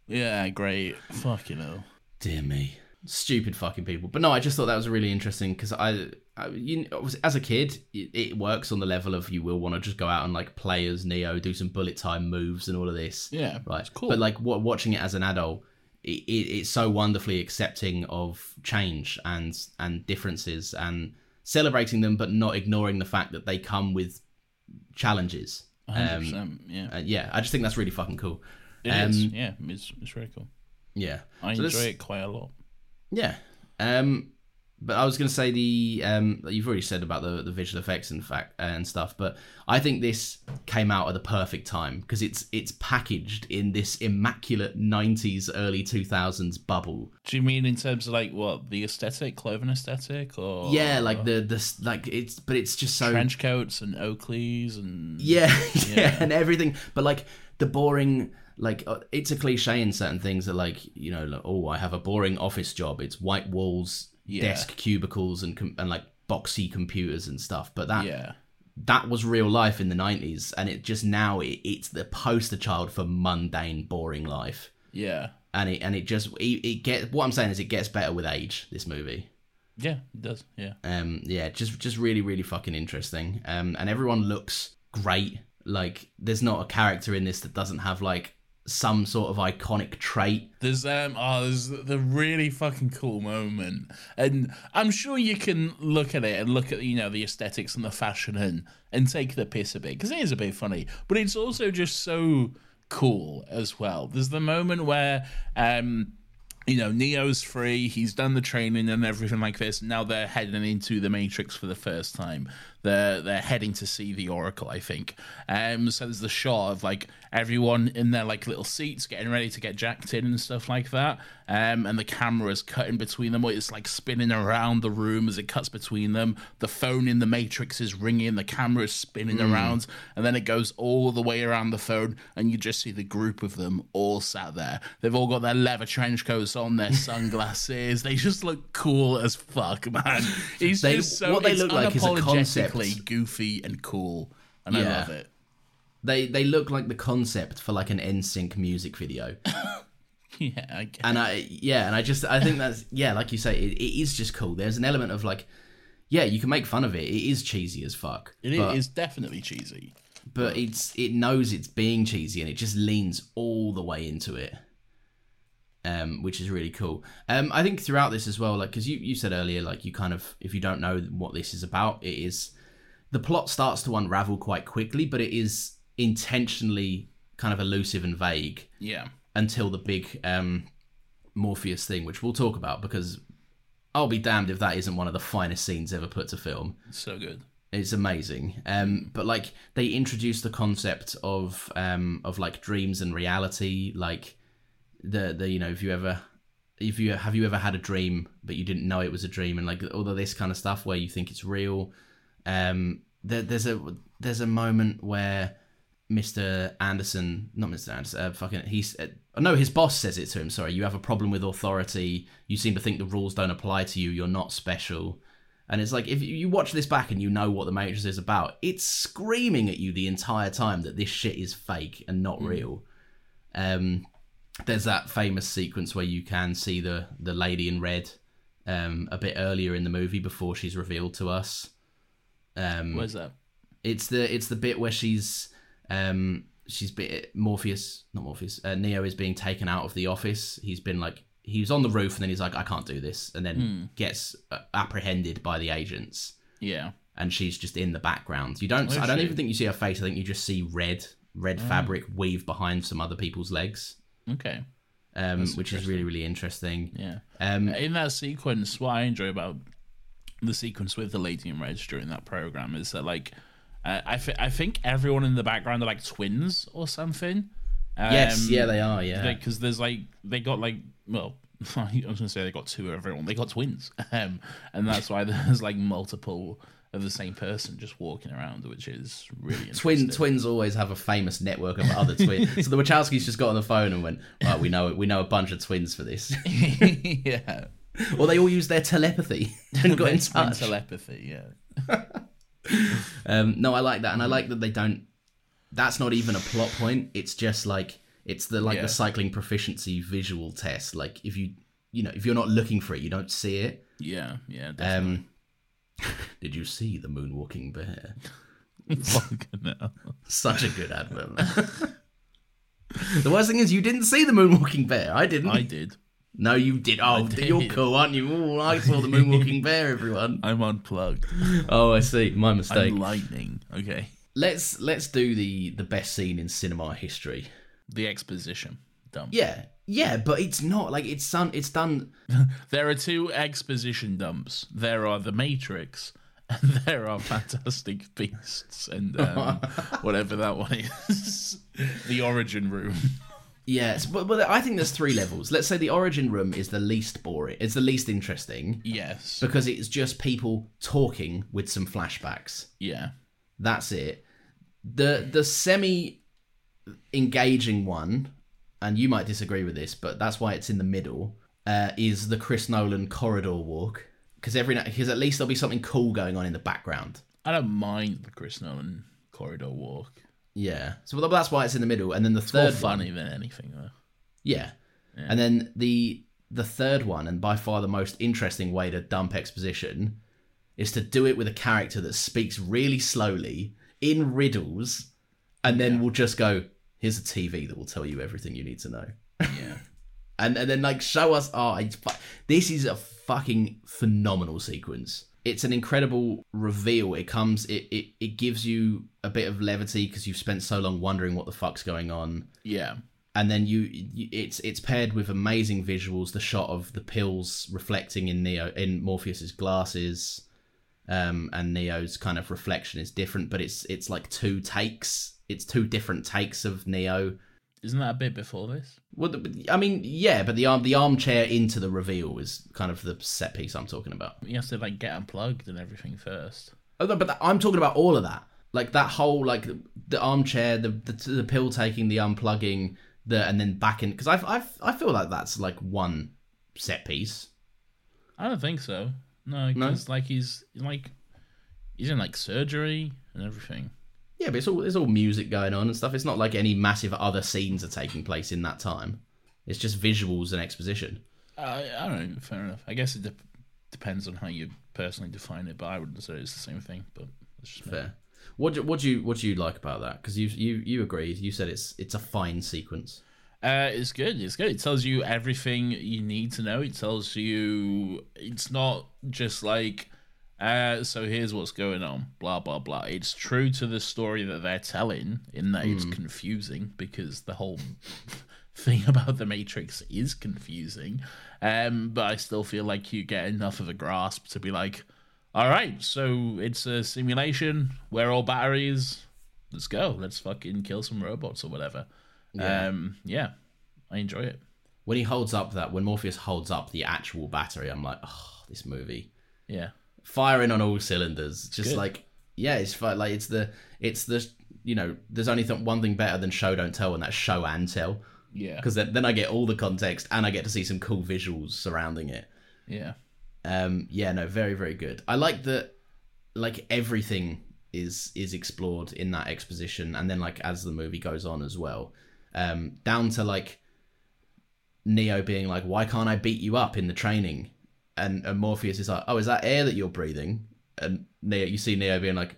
yeah, great. Fucking hell. Dear me, stupid fucking people. But no, I just thought that was really interesting because I, I you as a kid, it, it works on the level of you will want to just go out and like play as Neo, do some bullet time moves and all of this. Yeah, right. cool. But like wa watching it as an adult, it, it, it's so wonderfully accepting of change and and differences and celebrating them, but not ignoring the fact that they come with challenges. 100%, Um, yeah. uh, yeah, I just think that's really fucking cool. It is. Um, Yeah, it's, it's very cool. Yeah, I So enjoy it quite a lot. Yeah. Um, but I was going to say the um, you've already said about the the visual effects and fact and stuff, but I think this came out at the perfect time because it's it's packaged in this immaculate '90s, early 2000s bubble. Do you mean in terms of like what the aesthetic, clothing aesthetic, or Yeah, like the the like it's but it's just so trench coats and Oakleys and Yeah, yeah, and everything. But like the boring, like uh, it's a cliche in certain things that like you know, like, oh, I have a boring office job. It's white walls, Yeah. desk cubicles, and com- and like boxy computers and stuff. But that yeah, that was real life in the nineties, and it just now it, it's the poster child for mundane, boring life. yeah, And it and it just it, it get what I'm saying is it gets better with age. This movie. yeah. It does. Yeah, Um, yeah, just just really really fucking interesting. Um, and everyone looks great. Like, there's not a character in this that doesn't have like some sort of iconic trait. There's um oh there's the really fucking cool moment, and I'm sure you can look at it and look at you know the aesthetics and the fashion and and take the piss a bit because it is a bit funny, but it's also just so cool as well. There's the moment where um you know Neo's free, he's done the training and everything like this. Now they're heading into the Matrix for the first time. They're they're heading to see the Oracle, I think. Um, so there's the shot of like everyone in their like little seats getting ready to get jacked in and stuff like that. Um, and the camera's cutting between them, it's like spinning around the room as it cuts between them. The phone in the Matrix is ringing, the camera is spinning Mm. around, and then it goes all the way around the phone, and you just see the group of them all sat there. They've all got their leather trench coats on, their sunglasses. they just look cool as fuck, man. It's They- just so what they look like is a concept. goofy and cool, and I love it. They they look like the concept for like an NSYNC music video. Yeah, I guess. and I yeah, and I just I think that's yeah, like you say, it, it is just cool. There's an element of like, yeah, you can make fun of it. It is cheesy as fuck. It but, is definitely cheesy. but it's it knows it's being cheesy and it just leans all the way into it. Um, which is really cool. Um, I think throughout this as well, like because you you said earlier, like you kind of if you don't know what this is about, it is the plot starts to unravel quite quickly, but it is intentionally kind of elusive and vague Yeah. until the big um, Morpheus thing, which we'll talk about because I'll be damned if that isn't one of the finest scenes ever put to film. So good. It's amazing. Um, but like they introduced the concept of um, of like dreams and reality, like the the you know if you ever if you have you ever had a dream but you didn't know it was a dream and like all of this kind of stuff where you think it's real. Um, there, there's a there's a moment where Mr. Anderson, not Mr. Anderson, uh, fucking he's uh, no, his boss says it to him. Sorry, you have a problem with authority. You seem to think the rules don't apply to you. You're not special. And it's like if you watch this back and you know what the Matrix is about, it's screaming at you the entire time that this shit is fake and not real. Um, there's that famous sequence where you can see the the lady in red um, a bit earlier in the movie before she's revealed to us. Um, Where's that? it's the it's the bit where she's um she's been Morpheus not Morpheus uh, Neo is being taken out of the office. He's been like he was on the roof and then he's like I can't do this and then gets uh, apprehended by the agents Yeah. and she's just in the background. You don't Oh, I don't shit. even think you see her face. I think you just see red red Oh. fabric weave behind some other people's legs. Okay. Um, which is really really interesting. Yeah. Um, in that sequence, what I enjoy about the sequence with the lady in red during that program is that like uh, I th- I think everyone in the background are like twins or something. Yes, yeah, they are, yeah. because there's like they got like well. I was gonna say they got two of everyone. They got twins, um, and that's why there's like multiple of the same person just walking around, which is really Twin twins always have a famous network of other twins. so the Wachowskis just got on the phone and went, "Right, we know we know a bunch of twins for this." yeah, or they all use their telepathy and got in touch. Telepathy, yeah. Um, no, I like that, and I like that they don't. That's not even a plot point. It's just like it's the like Yeah. the cycling proficiency visual test. Like if you you know if you're not looking for it, you don't see it. Yeah, yeah, definitely. Um, did you see the moonwalking bear? Fucking hell. Such a good advert. the worst thing is you didn't see the moonwalking bear. I didn't. I did. No, you did. Oh, did. you're cool, aren't you? Oh, I saw the moonwalking bear. Everyone. I'm unplugged. Oh, I see. My mistake. I'm lightning. Okay. Let's let's do the the best scene in cinema history. The exposition. Dump. Yeah, yeah, but it's not like it's done. It's done. There are two exposition dumps. There are the Matrix, and there are Fantastic Beasts, and um, whatever that one is. the Origin Room. Yes, but, but I think there's three levels. Let's say the origin room is the least boring. It's the least interesting Yes. because it's just people talking with some flashbacks. Yeah. That's it. The the semi engaging one, and you might disagree with this, but that's why it's in the middle. Uh, is the Chris Nolan corridor walk because every night because at least there'll be something cool going on in the background. I don't mind the Chris Nolan corridor walk. Yeah, so that's why it's in the middle, and then the It's more third funny one, than anything, though. yeah. and then the the third one, and by far the most interesting way to dump exposition, is to do it with a character that speaks really slowly in riddles, and then we'll just go, "Here's a TV that will tell you everything you need to know." Yeah. and and then like show us oh it's fu- this is a fucking phenomenal sequence it's an incredible reveal. It comes it it, it gives you a bit of levity because you've spent so long wondering what the fuck's going on. Yeah. and then you, you it's it's paired with amazing visuals the shot of the pills reflecting in neo in morpheus's glasses um and neo's kind of reflection is different but it's it's like two takes. It's two different takes of neo Isn't that a bit before this? well, the- I mean, yeah, but the arm, the armchair into the reveal is kind of the set piece I'm talking about. You have to like get unplugged and everything first. Oh, no, but that, I'm talking about all of that, like that whole like the, the armchair, the, the the pill taking, the unplugging, the and then back in because I I I feel like that's like one set piece. I don't think so. No, No? because like he's like he's in like surgery and everything. Yeah, but it's all there's all music going on and stuff. It's not like any massive other scenes are taking place in that time. It's just visuals and exposition. I I don't know. Fair enough. I guess it de- depends on how you personally define it, but I wouldn't say it's the same thing. But it's just me. Fair. What do, what do you what do you like about that? Because you you you agreed. You said it's it's a fine sequence. Uh, it's good. It's good. It tells you everything you need to know. It tells you it's not just like Uh, so here's what's going on. Blah blah blah. It's true to the story that they're telling in that it's Mm. confusing because the whole thing about the Matrix is confusing. Um, but I still feel like you get enough of a grasp to be like, all right, so it's a simulation. We're all batteries. Let's go. Let's fucking kill some robots or whatever. Yeah. Um, yeah, I enjoy it. When he holds up that, when Morpheus holds up the actual battery, I'm like, oh, this movie Yeah. Firing on all cylinders. Just Good. like, yeah, it's fi- like it's the it's the you know, there's only th- one thing better than show don't tell, and that's show and tell. Yeah. Because then, then I get all the context and I get to see some cool visuals surrounding it. Yeah. Um, yeah, no, very very good. I like that. Like everything is is explored in that exposition, and then like as the movie goes on as well, um, down to like Neo being like, "Why can't I beat you up in the training?" And, and Morpheus is like, "Oh, is that air that you're breathing?" And Neo, you see Neo being like,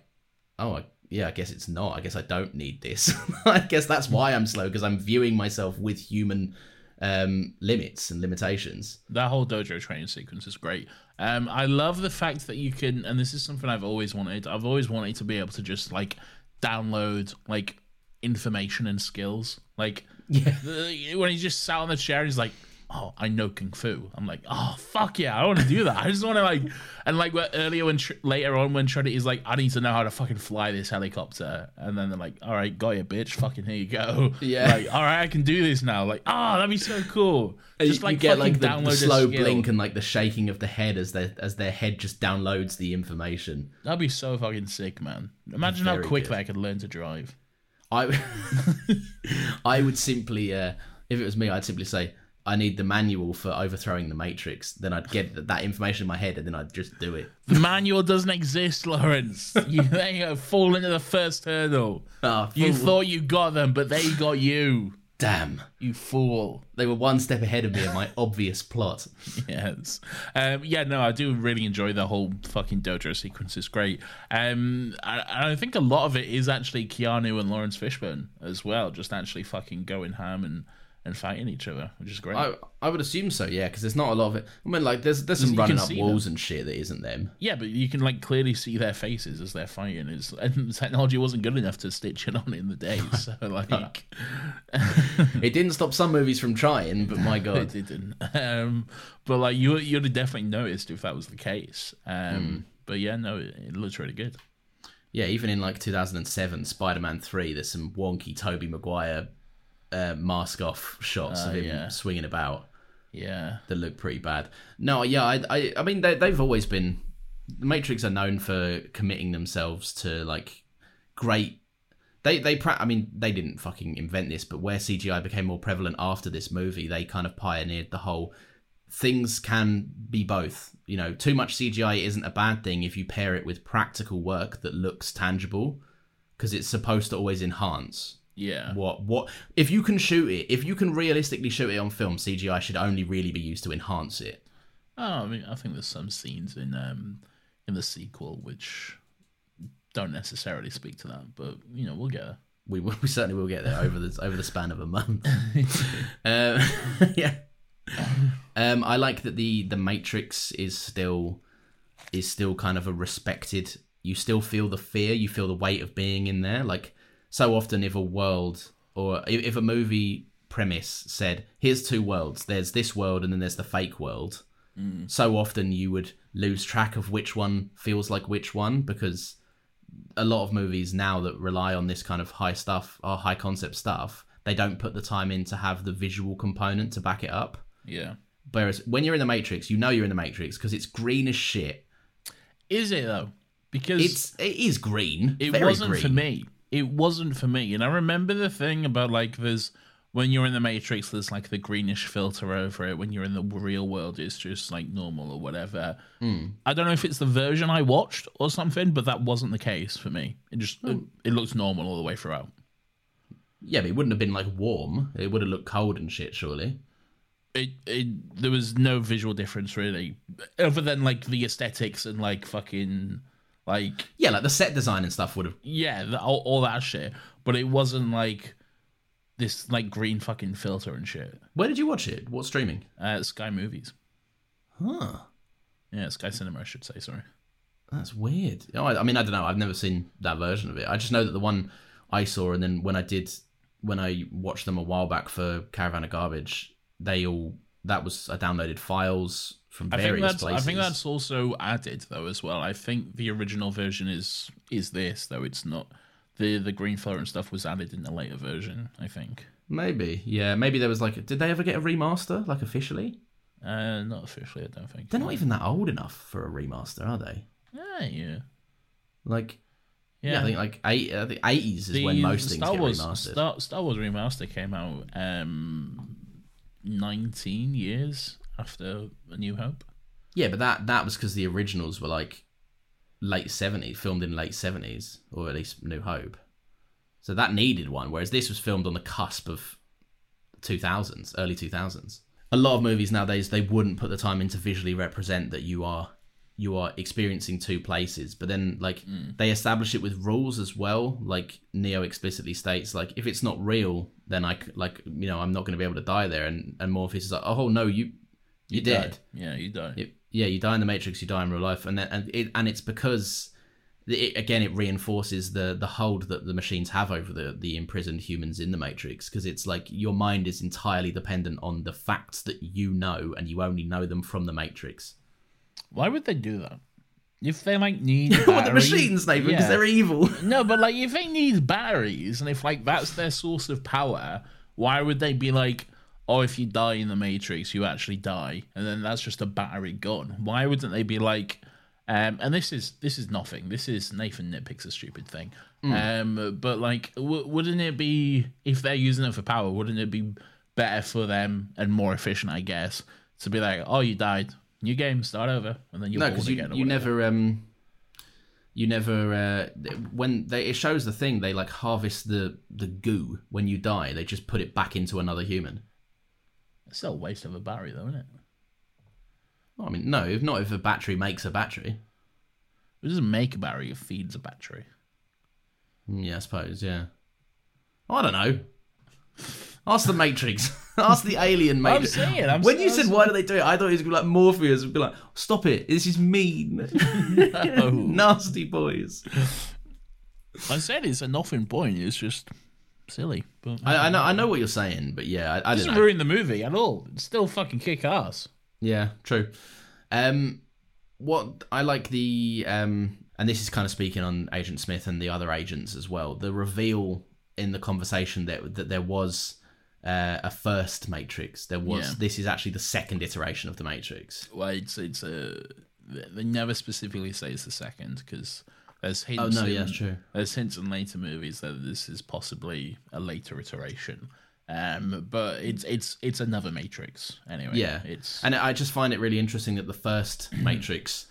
"Oh, I, yeah, I guess it's not. I guess I don't need this. I guess that's why I'm slow because I'm viewing myself with human um, limits and limitations." that whole dojo training sequence is great. Um, I love the fact that you can, and this is something I've always wanted. I've always wanted to be able to just like download like information and skills. Like Yeah. the, when he just sat on the chair, he's like, "Oh, I know kung fu." I'm like, "Oh fuck yeah, I want to do that." I just want to like, and like where earlier when Tr- later on when Shreddy is like, "I need to know how to fucking fly this helicopter," and then they're like, "All right, got you, bitch. Fucking here you go." Yeah. Like, all right, I can do this now. Like, oh, that'd be so cool. And Just like you get like the, the slow blink and like the shaking of the head as their as their head just downloads the information. That'd be so fucking sick, man. Imagine how Very quick good. I could learn to drive. I I would simply uh, if it was me, I'd simply say I need the manual for overthrowing the Matrix. Then I'd get that information in my head, and then I'd just do it. The manual doesn't exist, Laurence. You they have fallen into the first hurdle. Ah, You thought you got them, but they got you. Damn, You fool. they were one step ahead of me in my obvious plot. Yes. Um, yeah, no, I do really enjoy the whole fucking dojo sequence. It's great. Um, I, I think a lot of it is actually Keanu and Laurence Fishburne as well, just actually fucking going ham and, and fighting each other, which is great. I I would assume so, yeah, because there's not a lot of it. I mean, like there's there's some running up walls them. and shit that isn't them. Yeah, but you can like clearly see their faces as they're fighting. It's, and the technology wasn't good enough to stitch it on in the day. So like, It didn't stop some movies from trying, but my god, it didn't. Um, but like you, you'd have definitely noticed if that was the case. Um, But yeah, no, it, it looks really good. yeah. Even in like 2007, Spider-Man Three, there's some wonky Tobey Maguire uh, mask off shots Uh, of him yeah. swinging about. Yeah, that look pretty bad. No, yeah, I, I, I mean, they, they've always been. The Matrix are known for committing themselves to like great. They, they, pra- I mean, they didn't fucking invent this, but where CGI became more prevalent after this movie, they kind of pioneered the whole things can be both. You know, too much CGI isn't a bad thing if you pair it with practical work that looks tangible, because it's supposed to always enhance yeah. what what if you can shoot it if you can realistically shoot it on film cgi should only really be used to enhance it Oh, I mean, I think there's some scenes in um in the sequel which don't necessarily speak to that, but you know, we'll get there. we, will- we certainly will get there over the over the span of a month um, yeah um i like that the the matrix is still is still kind of a respected you still feel the fear you feel the weight of being in there like so often if a world or if, a movie premise said here's two worlds there's this world and then there's the fake world mm. so often you would lose track of which one feels like which one because a lot of movies now that rely on this kind of high stuff or high concept stuff they don't put the time in to have the visual component to back it up Yeah. whereas when you're in the matrix you know you're in the matrix because it's green as shit Is it though? Because it's it is green it wasn't green. for me. It wasn't for me. And I remember the thing about like there's when you're in the Matrix, there's like the greenish filter over it. When you're in the real world, it's just like normal or whatever. Hmm. I don't know if it's the version I watched or something, but that wasn't the case for me. It just it, it looks normal all the way throughout. yeah but it wouldn't have been like warm it would have looked cold and shit surely It, it there was no visual difference really, other than like the aesthetics and like fucking like yeah like the set design and stuff would have yeah, the, all, all that shit. But it wasn't like this like green fucking filter and shit. where did you watch it what streaming Uh, Sky Movies. huh Yeah, Sky Cinema, I should say. Sorry. That's weird. Oh, I, I mean, I don't know. I've never seen that version of it. I just know that the one I saw, and then when I did, when I watched them a while back for Caravan of Garbage, they all that was I downloaded files from I think various places. I think that's also added though as well. I think the original version is is this though. It's not the the green floor and stuff was added in the later version. I think. maybe, yeah, maybe there was like, did they ever get a remaster, like officially? Uh, not officially, I don't think. They're not even that old enough for a remaster, are they? Yeah, yeah. Like, yeah, Yeah. I think like eight, I think eighties is when most things Star get remastered. Star, Star Wars remaster came out um, nineteen years after A New Hope. Yeah, but that that was because the originals were like late seventies, filmed in late seventies, or at least New Hope. So that needed one, whereas this was filmed on the cusp of two thousands, early two thousands. A lot of movies nowadays they wouldn't put the time in to visually represent that you are you are experiencing two places, but then like hmm. they establish it with rules as well. Like Neo explicitly states, like if it's not real, then I like you know I'm not going to be able to die there. And and Morpheus is like, oh no, you you're die. Yeah, you die. It- yeah, you die in the Matrix, you die in real life, and then, and it, and it's because it, again it reinforces the the hold that the machines have over the the imprisoned humans in the Matrix because it's like your mind is entirely dependent on the facts that you know, and you only know them from the Matrix. Why would they do that? If they like need well, the machines, Nathan, because Yeah. they're evil. No, but like if they need batteries and if like that's their source of power, why would they be like, oh, if you die in the Matrix, you actually die, and then that's just a battery gun? Why wouldn't they be like? Um, and this is this is nothing. This is Nathan nitpicks a stupid thing. Um, but like, w- wouldn't it be if they're using it for power? Wouldn't it be better for them and more efficient, I guess, to be like, oh, you died, new game, start over, and then you're no, because you you never um you never uh when they it shows the thing they like harvest the the goo when you die they just put it back into another human It's still a waste of a battery, though, isn't it? Well, I mean, no, if not if a battery makes a battery. It doesn't make a battery; it feeds a battery. Mm, Yeah, I suppose. Yeah. I don't know. Ask the Matrix. Ask the alien I'm Matrix. saying, I'm when you I'm said sa- why do they do it, I thought it was like Morpheus would be like, "Stop it! This is mean, nasty boys." I said it's a nothing point. It's just silly, but I, I know, I know what you're saying, but yeah, I, I it don't doesn't know. ruin the movie at all. It's still fucking kick ass. Yeah, true. Um, what I like the um, and this is kind of speaking on Agent Smith and the other agents as well. The reveal in the conversation that that there was uh, a first Matrix. There was Yeah. this is actually the second iteration of the Matrix. Well, it's it's a they never specifically say it's the second because there's hints. Oh, no, in, yeah, that's true. There's hints in later movies that this is possibly a later iteration. Um, but it's it's it's another Matrix anyway. Yeah, it's and I just find it really interesting that the first Matrix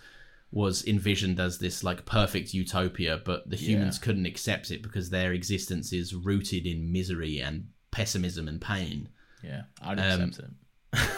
was envisioned as this like perfect utopia, but the humans Yeah. couldn't accept it because their existence is rooted in misery and pessimism and pain. yeah, I'd Um, accept it.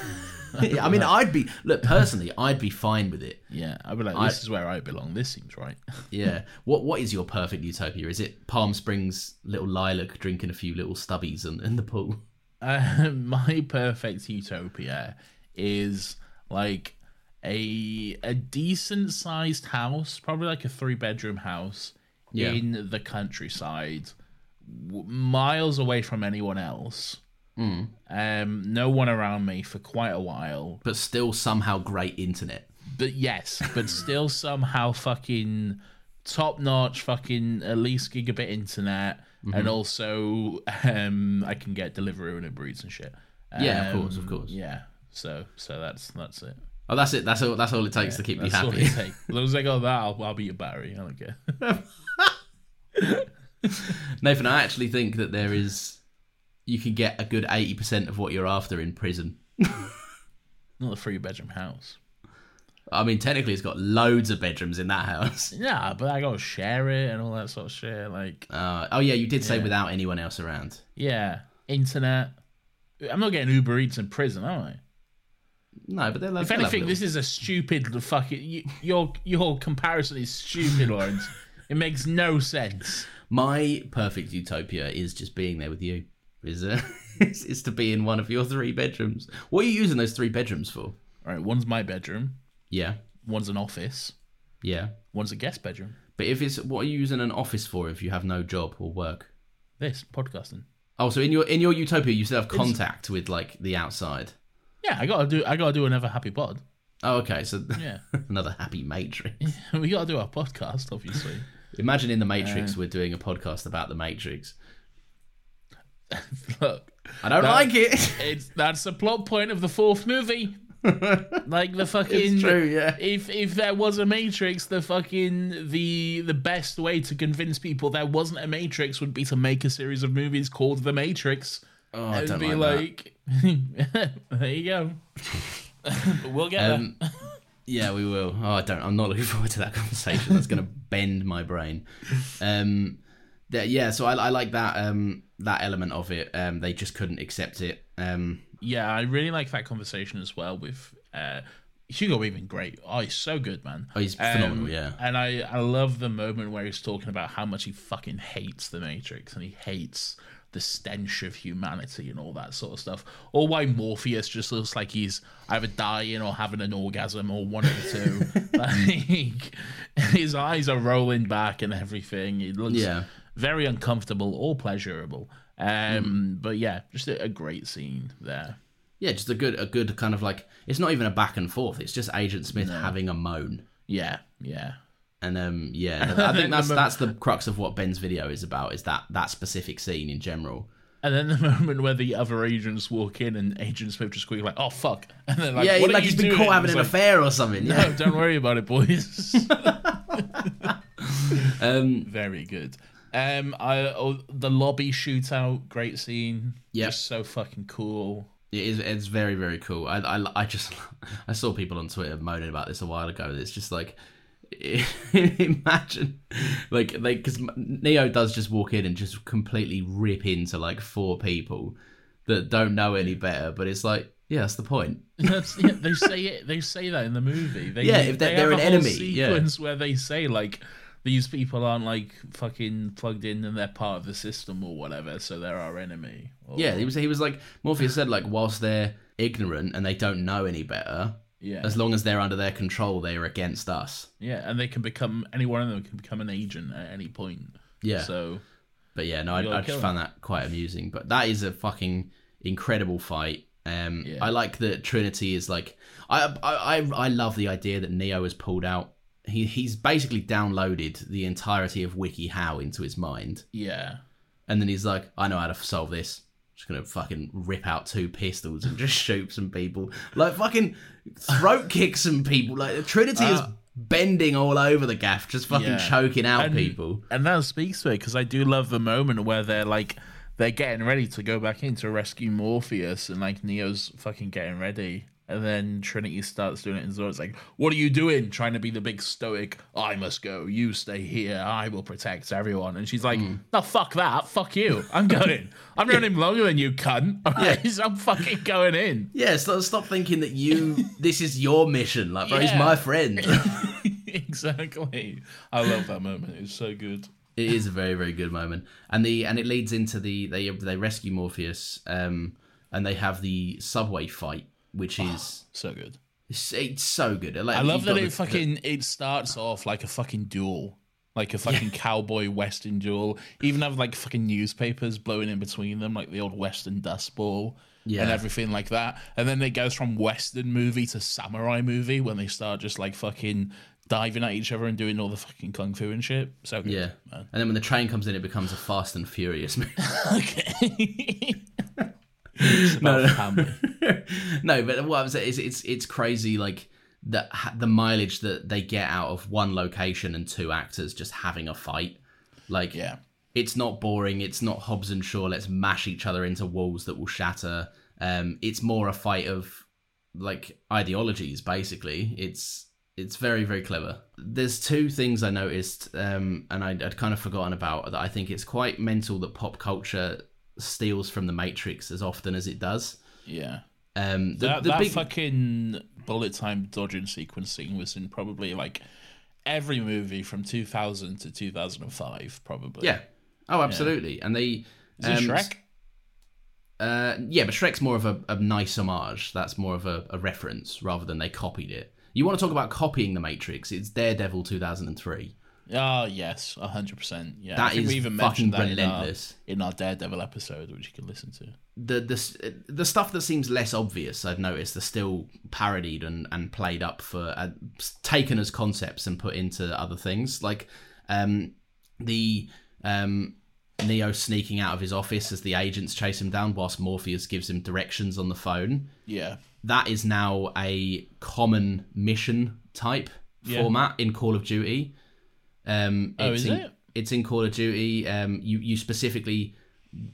Yeah, I mean, I'd be look personally, I'd be fine with it. Yeah, I'd be like, I- this is where I belong. This seems right. Yeah. What What is your perfect utopia? Is it Palm Springs, little lilac drinking a few little stubbies in, in the pool? Uh, my perfect utopia is like a a decent sized house, probably like a three bedroom house Yeah. in the countryside, w- miles away from anyone else. Mm. Um, no one around me for quite a while. But still somehow great internet. But yes, but still somehow fucking top notch, fucking at least gigabit internet, Mhm. and also um, I can get delivery and Uber and shit. Yeah, of course, of Um, course. Yeah, so so that's that's it. Oh, that's it. That's all. That's all it takes to keep you happy. As long as I got that, I'll, I'll be your battery. I don't care. Nathan, I actually think that there is. You can get a good eighty percent of what you're after in prison. Not a three bedroom house. I mean, technically, it's got loads of bedrooms in that house. Yeah, but I gotta share it and all that sort of shit. Like, Uh, oh yeah, you did say without anyone else around. yeah, internet. I'm not getting Uber Eats in prison, am I? No, but they're like. If anything, this is a stupid fucking. You, your your comparison is stupid, Laurence. it makes no sense. My perfect utopia is just being there with you. Is uh, is, is to be in one of your three bedrooms. What are you using those three bedrooms for? All right, one's my bedroom. Yeah. One's an office. Yeah. One's a guest bedroom. But if it's what are you using an office for if you have no job or work? This podcasting. Oh, so in your in your utopia you still have contact with like the outside. Yeah, I gotta do. I gotta do another happy pod. Oh, okay. So Yeah. another happy matrix. we gotta do our podcast, obviously. Imagine in the Matrix Uh, we're doing a podcast about the Matrix. Look, I don't that- like it. It's that's the plot point of the fourth movie. like the fucking It's true, yeah. If if there was a Matrix, the fucking the the best way to convince people there wasn't a Matrix would be to make a series of movies called The Matrix. Oh, I don't be like like, there you go. we'll get Um, yeah, we will. Oh, I don't. I'm not looking forward to that conversation. That's going to bend my brain. Um, that- yeah. So I, I like that. Um, that element of it. Um, they just couldn't accept it. Um, Yeah, I really like that conversation as well with uh, Hugo Weaving. Great, oh, he's so good, man. Oh, he's phenomenal, yeah. and I I love the moment where he's talking about how much he fucking hates the Matrix and he hates the stench of humanity and all that sort of stuff. Or why Morpheus just looks like he's either dying or having an orgasm or one of the two. like his eyes are rolling back and everything. It looks Yeah. Very uncomfortable or pleasurable. Um, But yeah, just a, a great scene there. yeah, just a good, a good kind of like. It's not even a back and forth. It's just Agent Smith having a moan. Yeah, yeah. And um, yeah, I think that's that's the crux of what Ben's video is about. Is that that specific scene in general. And then the moment where the other agents walk in and Agent Smith just quickly like, "Oh fuck!" And then like, yeah, what like he's been caught having an like, affair or something. No, Yeah. don't worry about it, boys. um, Very good. Um, I oh, the lobby shootout, great scene. Yep. just so fucking cool. It is. It's very very cool. I, I I just I saw people on Twitter moaning about this a while ago. It's just like imagine like like because Neo does just walk in and just completely rip into like four people that don't know any better. But it's like yeah, that's the point. That's, yeah, they say it. They say that in the movie. They, Yeah, if they're- they they're an enemy, yeah. Where they say like these people aren't like fucking plugged in and they're part of the system or whatever, so they're our enemy. Or- Yeah, he was he was like Morpheus said like whilst they're ignorant and they don't know any better, Yeah. as long as they're under their control, they're against us. Yeah, and they can become any one of them can become an agent at any point. Yeah. So But yeah, no, I, I just found that quite amusing. But that is a fucking incredible fight. Um, Yeah. I like that Trinity is like I, I I I love the idea that Neo has pulled out. He he's basically downloaded the entirety of WikiHow into his mind, yeah, and then he's like, I know how to solve this. Just gonna fucking rip out two pistols and just shoot some people, like fucking throat kick some people. Like Trinity is bending all over the gaff, just fucking Uh, yeah. choking out And- people. and that speaks to it because I do love the moment where they're like they're getting ready to go back in to rescue Morpheus, and like Neo's fucking getting ready. And then Trinity starts doing it, and Zora's like, "What are you doing? Trying to be the big stoic? I must go. You stay here. I will protect everyone." And she's like, Hmm. "No, fuck that. Fuck you. I'm going. I'm running longer than you, cunt. Right, so I'm fucking going in." Yeah, stop, stop thinking that you this is your mission. Like, bro, he's my friend. exactly. I love that moment. It's so good. it is a very very good moment, and the and it leads into the they they rescue Morpheus, um, and they have the subway fight, which oh, is So good. it's, it's so good. Like, I love that it the- fucking it starts off like a fucking duel. Like a fucking cowboy western duel. Even have like fucking newspapers blowing in between them, like the old western dust bowl. Yeah. And everything like that. And then it goes from western movie to samurai movie when they start just like fucking diving at each other and doing all the fucking kung fu and shit. So good. yeah, man. and then when the train comes in, it becomes a Fast and Furious movie. Okay. no, family. no, but what I'm saying is it's it's crazy like the the mileage that they get out of one location and two actors just having a fight. Like Yeah. it's not boring, it's not Hobbs and Shaw, let's mash each other into walls that will shatter. Um it's more a fight of like ideologies basically. It's it's very very clever. There's two things I noticed um and I'd, I'd kind of forgotten about that I think it's quite mental that pop culture steals from the Matrix as often as it does. Yeah. Um, the, that the that big, fucking bullet time dodging sequencing was in probably like every movie from 2000 to 2005, probably. yeah, oh, absolutely. And they, Is it um, Shrek? Uh, yeah, but Shrek's more of a, a nice homage. That's more of a, a reference rather than they copied it. You want to talk about copying the Matrix? It's Daredevil 2003. Oh yes, hundred percent. Yeah, That is we even fucking mentioned that relentless. in our, in our Daredevil episode, which you can listen to. the the the stuff that seems less obvious, I've noticed, are still parodied and, and played up for uh, taken as concepts and put into other things. Like um, the um, Neo sneaking out of his office as the agents chase him down, whilst Morpheus gives him directions on the phone. Yeah, That is now a common mission type Yeah. format in Call of Duty. Um, Oh, it's is in, it? It's in Call of Duty. Um, you you specifically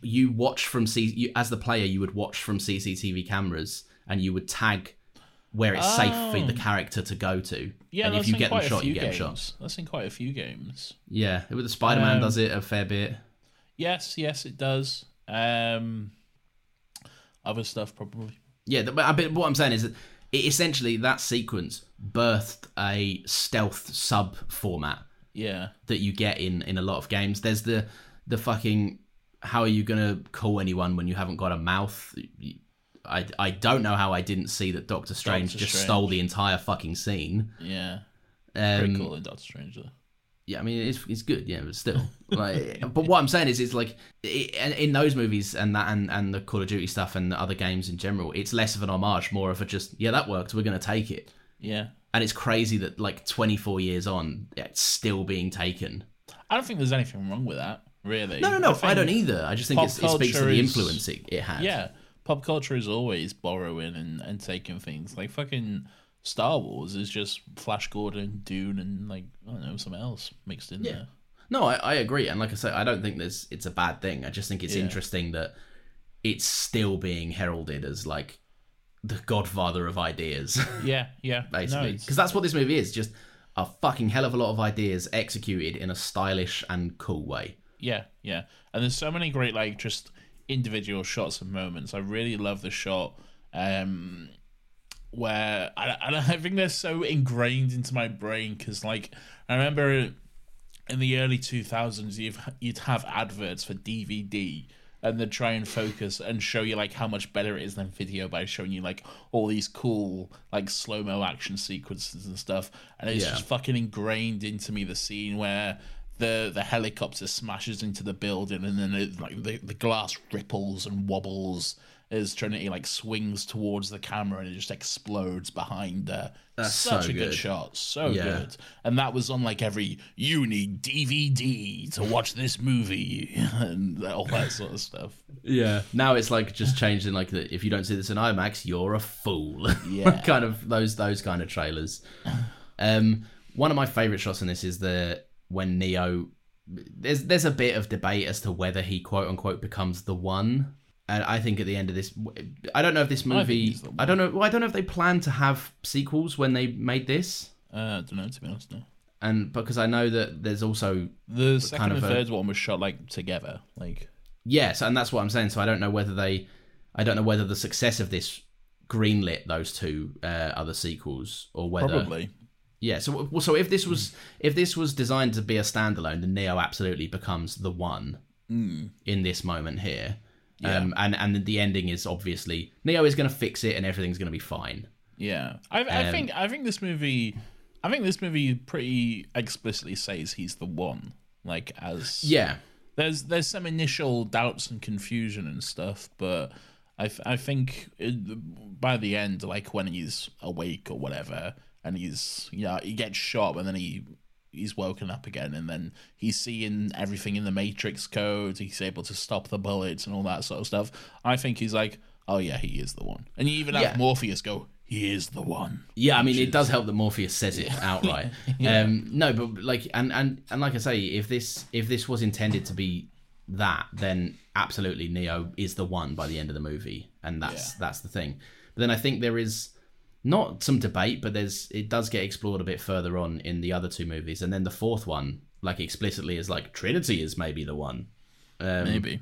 you watch from C you, as the player you would watch from CCTV cameras and you would tag where it's safe for the Oh. character to go to. yeah. and that's if you get them quite a shot, few you get games. shot. That's in quite a few games. Yeah, the Spider Man Um, does it a fair bit. Yes, yes, it does. Um, other stuff probably. Yeah, but, but what I'm saying is that it essentially that sequence birthed a stealth sub format Yeah, that you get in in a lot of games. There's the the fucking how are you gonna call anyone when you haven't got a mouth? I, I don't know how I didn't see that Doctor Strange Doctor just Strange. stole the entire fucking scene. yeah. Um, Pretty cool Doctor Strange though. Yeah, I mean it's it's good, yeah, but still, like, but what I'm saying is, it's like it, in those movies and that and and the Call of Duty stuff and the other games in general, it's less of an homage, more of a just yeah that worked, we're gonna take it. Yeah, And it's crazy that like 24 years on, it's still being taken. I don't think there's anything wrong with that. Really. No, no, no, I, think don't either. I just think it's, it speaks to the influence it, it had. Yeah, pop culture is always borrowing and, and taking things. Like fucking Star Wars is just Flash Gordon, Dune, and like I don't know something else mixed in there. No, I, I agree, and like I say, I don't think there's it's a bad thing. I just think it's Yeah. interesting that it's still being heralded as like the godfather of ideas, Yeah, yeah. Basically, because that's what this movie is. Just a fucking hell of a lot of ideas executed in a stylish and cool way. Yeah, yeah. And there's so many great like just individual shots and moments. I really love the shot um where I, I, I think they're so ingrained into my brain because like I remember in the early 2000s you've, you'd have adverts for DVD and they'd try and focus and show you like how much better it is than video by showing you like all these cool like slow-mo action sequences and stuff and it's Yeah. just fucking ingrained into me the scene where the the helicopter smashes into the building and then it, like the, the glass ripples and wobbles as Trinity like swings towards the camera and it just explodes behind her. That's Such so a good. good. shot, so Yeah. good. And that was on like every you need DVD to watch this movie and all that sort of stuff. Yeah. Now it's like just changed in like the, if you don't see this in IMAX, you're a fool. Yeah. kind of those those kind of trailers. Um, one of my favorite shots in this is the when Neo. There's there's a bit of debate as to whether he quote unquote becomes the one. And I think at the end of this, I don't know if this movie. the I, don't know. Well, I don't know if they plan to have sequels when they made this, Uh, I don't know to be honest. No. and because I know that there's also The second kind and of a- third one was shot like together, like Yes, and that's what I'm saying. So I don't know whether they, I don't know whether the success of this greenlit those two uh, other sequels or whether probably. Yeah. So so if this was if this was designed to be a standalone, then Neo absolutely becomes the one in this moment here. Um, and and the ending is obviously Neo is going to fix it and everything's going to be fine. Yeah, I, I Um, think I think this movie, I think this movie pretty explicitly says he's the one. Like as Yeah. there's there's some initial doubts and confusion and stuff, but I I think it, by the end, like when he's awake or whatever, and he's you know he gets shot and then he he's woken up again and then he's seeing everything in the matrix code he's able to stop the bullets and all that sort of stuff i think he's like oh yeah he is the one and you even have Yeah. morpheus go he is the one Yeah, I mean, it does help that Morpheus says it outright. um, no, but like, and and and like I say, if this if this was intended to be that, then absolutely Neo is the one by the end of the movie, and that's Yeah. that's the thing. But then I think there is not some debate, but there's it does get explored a bit further on in the other two movies, and then the fourth one, like explicitly, is like Trinity is maybe the one. Um, maybe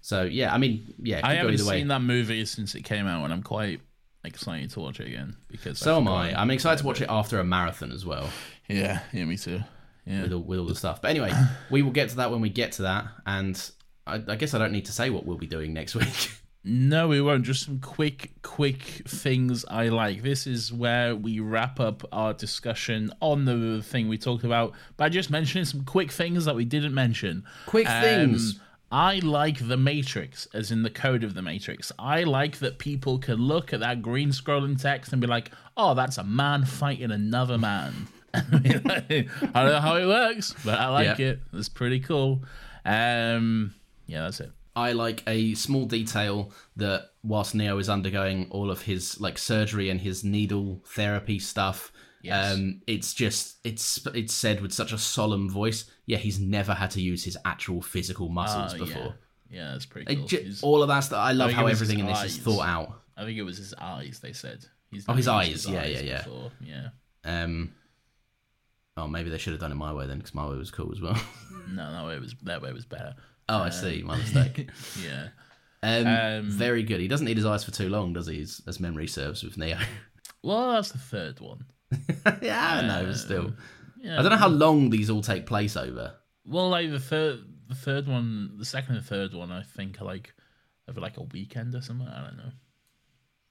So yeah, I mean, yeah, I haven't seen that movie since it came out and i'm quite excited to watch it again because So am I. I'm excited to watch it after a marathon as well. yeah yeah me too yeah with all, with all the stuff. But anyway, we will get to that when we get to that. And I, I guess I don't need to say what we'll be doing next week. No, we won't. Just some quick, quick things I like. This is where we wrap up our discussion on the thing we talked about by just mentioning some quick things that we didn't mention. Quick Um, things. I like the Matrix, as in the code of the Matrix. I like that people can look at that green scrolling text and be like, "Oh, that's a man fighting another man." I don't know how it works, but I like Yeah. it. It's pretty cool. Um, yeah, that's it. I like a small detail that whilst Neo is undergoing all of his like surgery and his needle therapy stuff, Yes. um, it's just it's it's said with such a solemn voice. Yeah, he's never had to use his actual physical muscles Oh, before. Yeah, yeah that's pretty cool. all of that stuff. I love think how everything in his this is thought out. I think it was his eyes. They said. He's Oh, his eyes. used Yeah, yeah, yeah. before. Yeah. Um, oh, maybe they should have done it my way then, because my way was cool as well. No, that way was that way was better. Oh, I see. My mistake. Yeah. Um, Um, very good. He doesn't need his eyes for too long, does he? As, as memory serves with Neo. Well, that's the third one. yeah, I know, but still. Yeah. I don't know how long these all take place over. Well, like the third, the third one, the second and third one, I think are like over like a weekend or something. I don't know.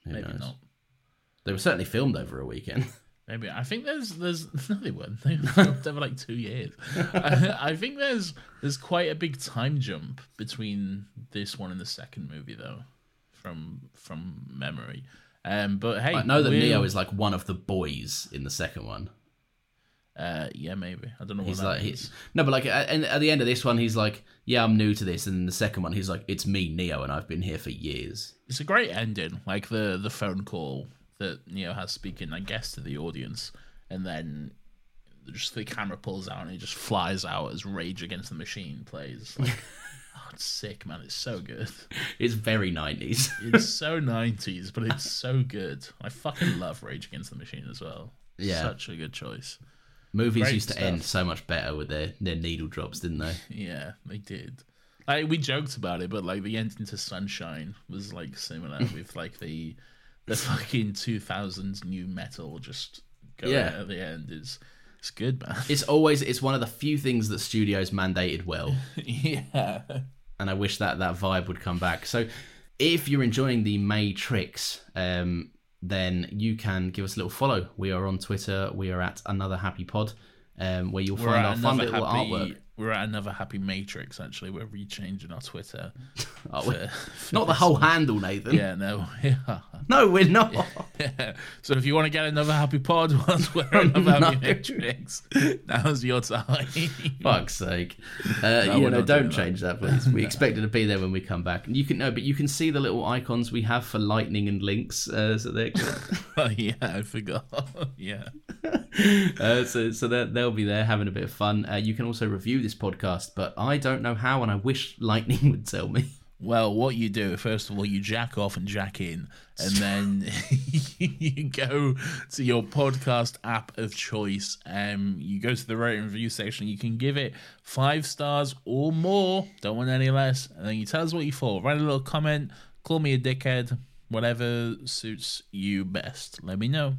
Who Maybe knows? not. They were certainly filmed over a weekend. Maybe I think there's there's no they weren't they were filmed over like two years. I, I think there's there's quite a big time jump between this one and the second movie though, from from memory. Um, but hey, I know that we'll- Neo is like one of the boys in the second one. Uh, yeah, maybe I don't know what He's that like, he's, no, but like at, at the end of this one, he's like, "Yeah, I'm new to this," and in the second one, he's like, "It's me, Neo, and I've been here for years." It's a great ending, like the the phone call that Neo has speaking, I guess, to the audience, and then just the camera pulls out and he just flies out as Rage Against the Machine plays. Like, oh, it's sick, man! It's so good. It's very nineties. It's so nineties, but it's so good. I fucking love Rage Against the Machine as well. Yeah. such a good choice. Movies Great used to end so much better with their their needle drops, didn't they? Yeah, they did. Like we joked about it, but like the ending to Sunshine was like similar with like the the fucking two thousands nu metal just going Yeah. at the end is it's good, man. It's always it's one of the few things that studios mandated well. yeah. and I wish that that vibe would come back. So, if you're enjoying the Matrix, um, then you can give us a little follow. We are on Twitter. We are at Another Happy Pod, um, where you'll We're find our fun little happy, artwork. We're at another happy Matrix. Actually, we're rechanging our Twitter. Oh, for- we- for Not the whole one. handle, Nathan. Yeah, no, yeah. No, we're not. yeah. So if you want to get another happy pod whilst we're on another happy No. Matrix, now's your time. Fuck's sake. Uh, No, you know, don't doing that. change that, please. We expect it to be there when we come back. You can no, but you can see the little icons we have for lightning and Lynx. Uh, so they oh, yeah, I forgot. yeah. uh, so so they're- they'll be there having a bit of fun. Uh, you can also review this podcast, but I don't know how, and I wish Lightning would tell me. Well, what you do, first of all, you jack off and jack in, and then you go to your podcast app of choice. Um, you go to the rate and review section. You can give it five stars or more. Don't want any less. And then you tell us what you thought. Write a little comment. Call me a dickhead. Whatever suits you best. Let me know.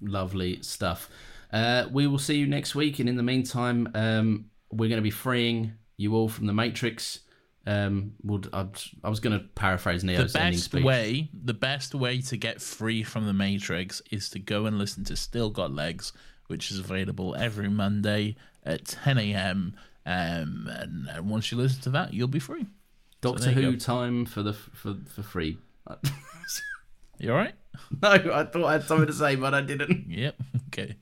Lovely stuff. Uh, we will see you next week, and in the meantime, um, we're going to be freeing you all from the Matrix. Um, would I, I was going to paraphrase Neo's ending best speech. way, the best way to get free from the Matrix is to go and listen to Still Got Legs, which is available every Monday at 10 a.m. Um, and, and once you listen to that, you'll be free. Doctor you Who time for the for for free. You all right? no, I thought I had something to say, but I didn't. Yep. Okay.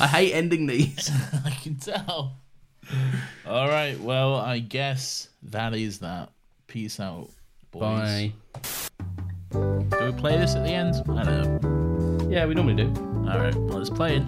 I hate ending these. I can tell. All right. Well, I guess that is that. Peace out, boys. Bye. Do we play this at the end? I don't know. Yeah, we normally do. All right. Well, let's play it.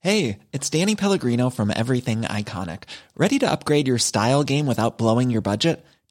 Hey, it's Danny Pellegrino from Everything Iconic. Ready to upgrade your style game without blowing your budget?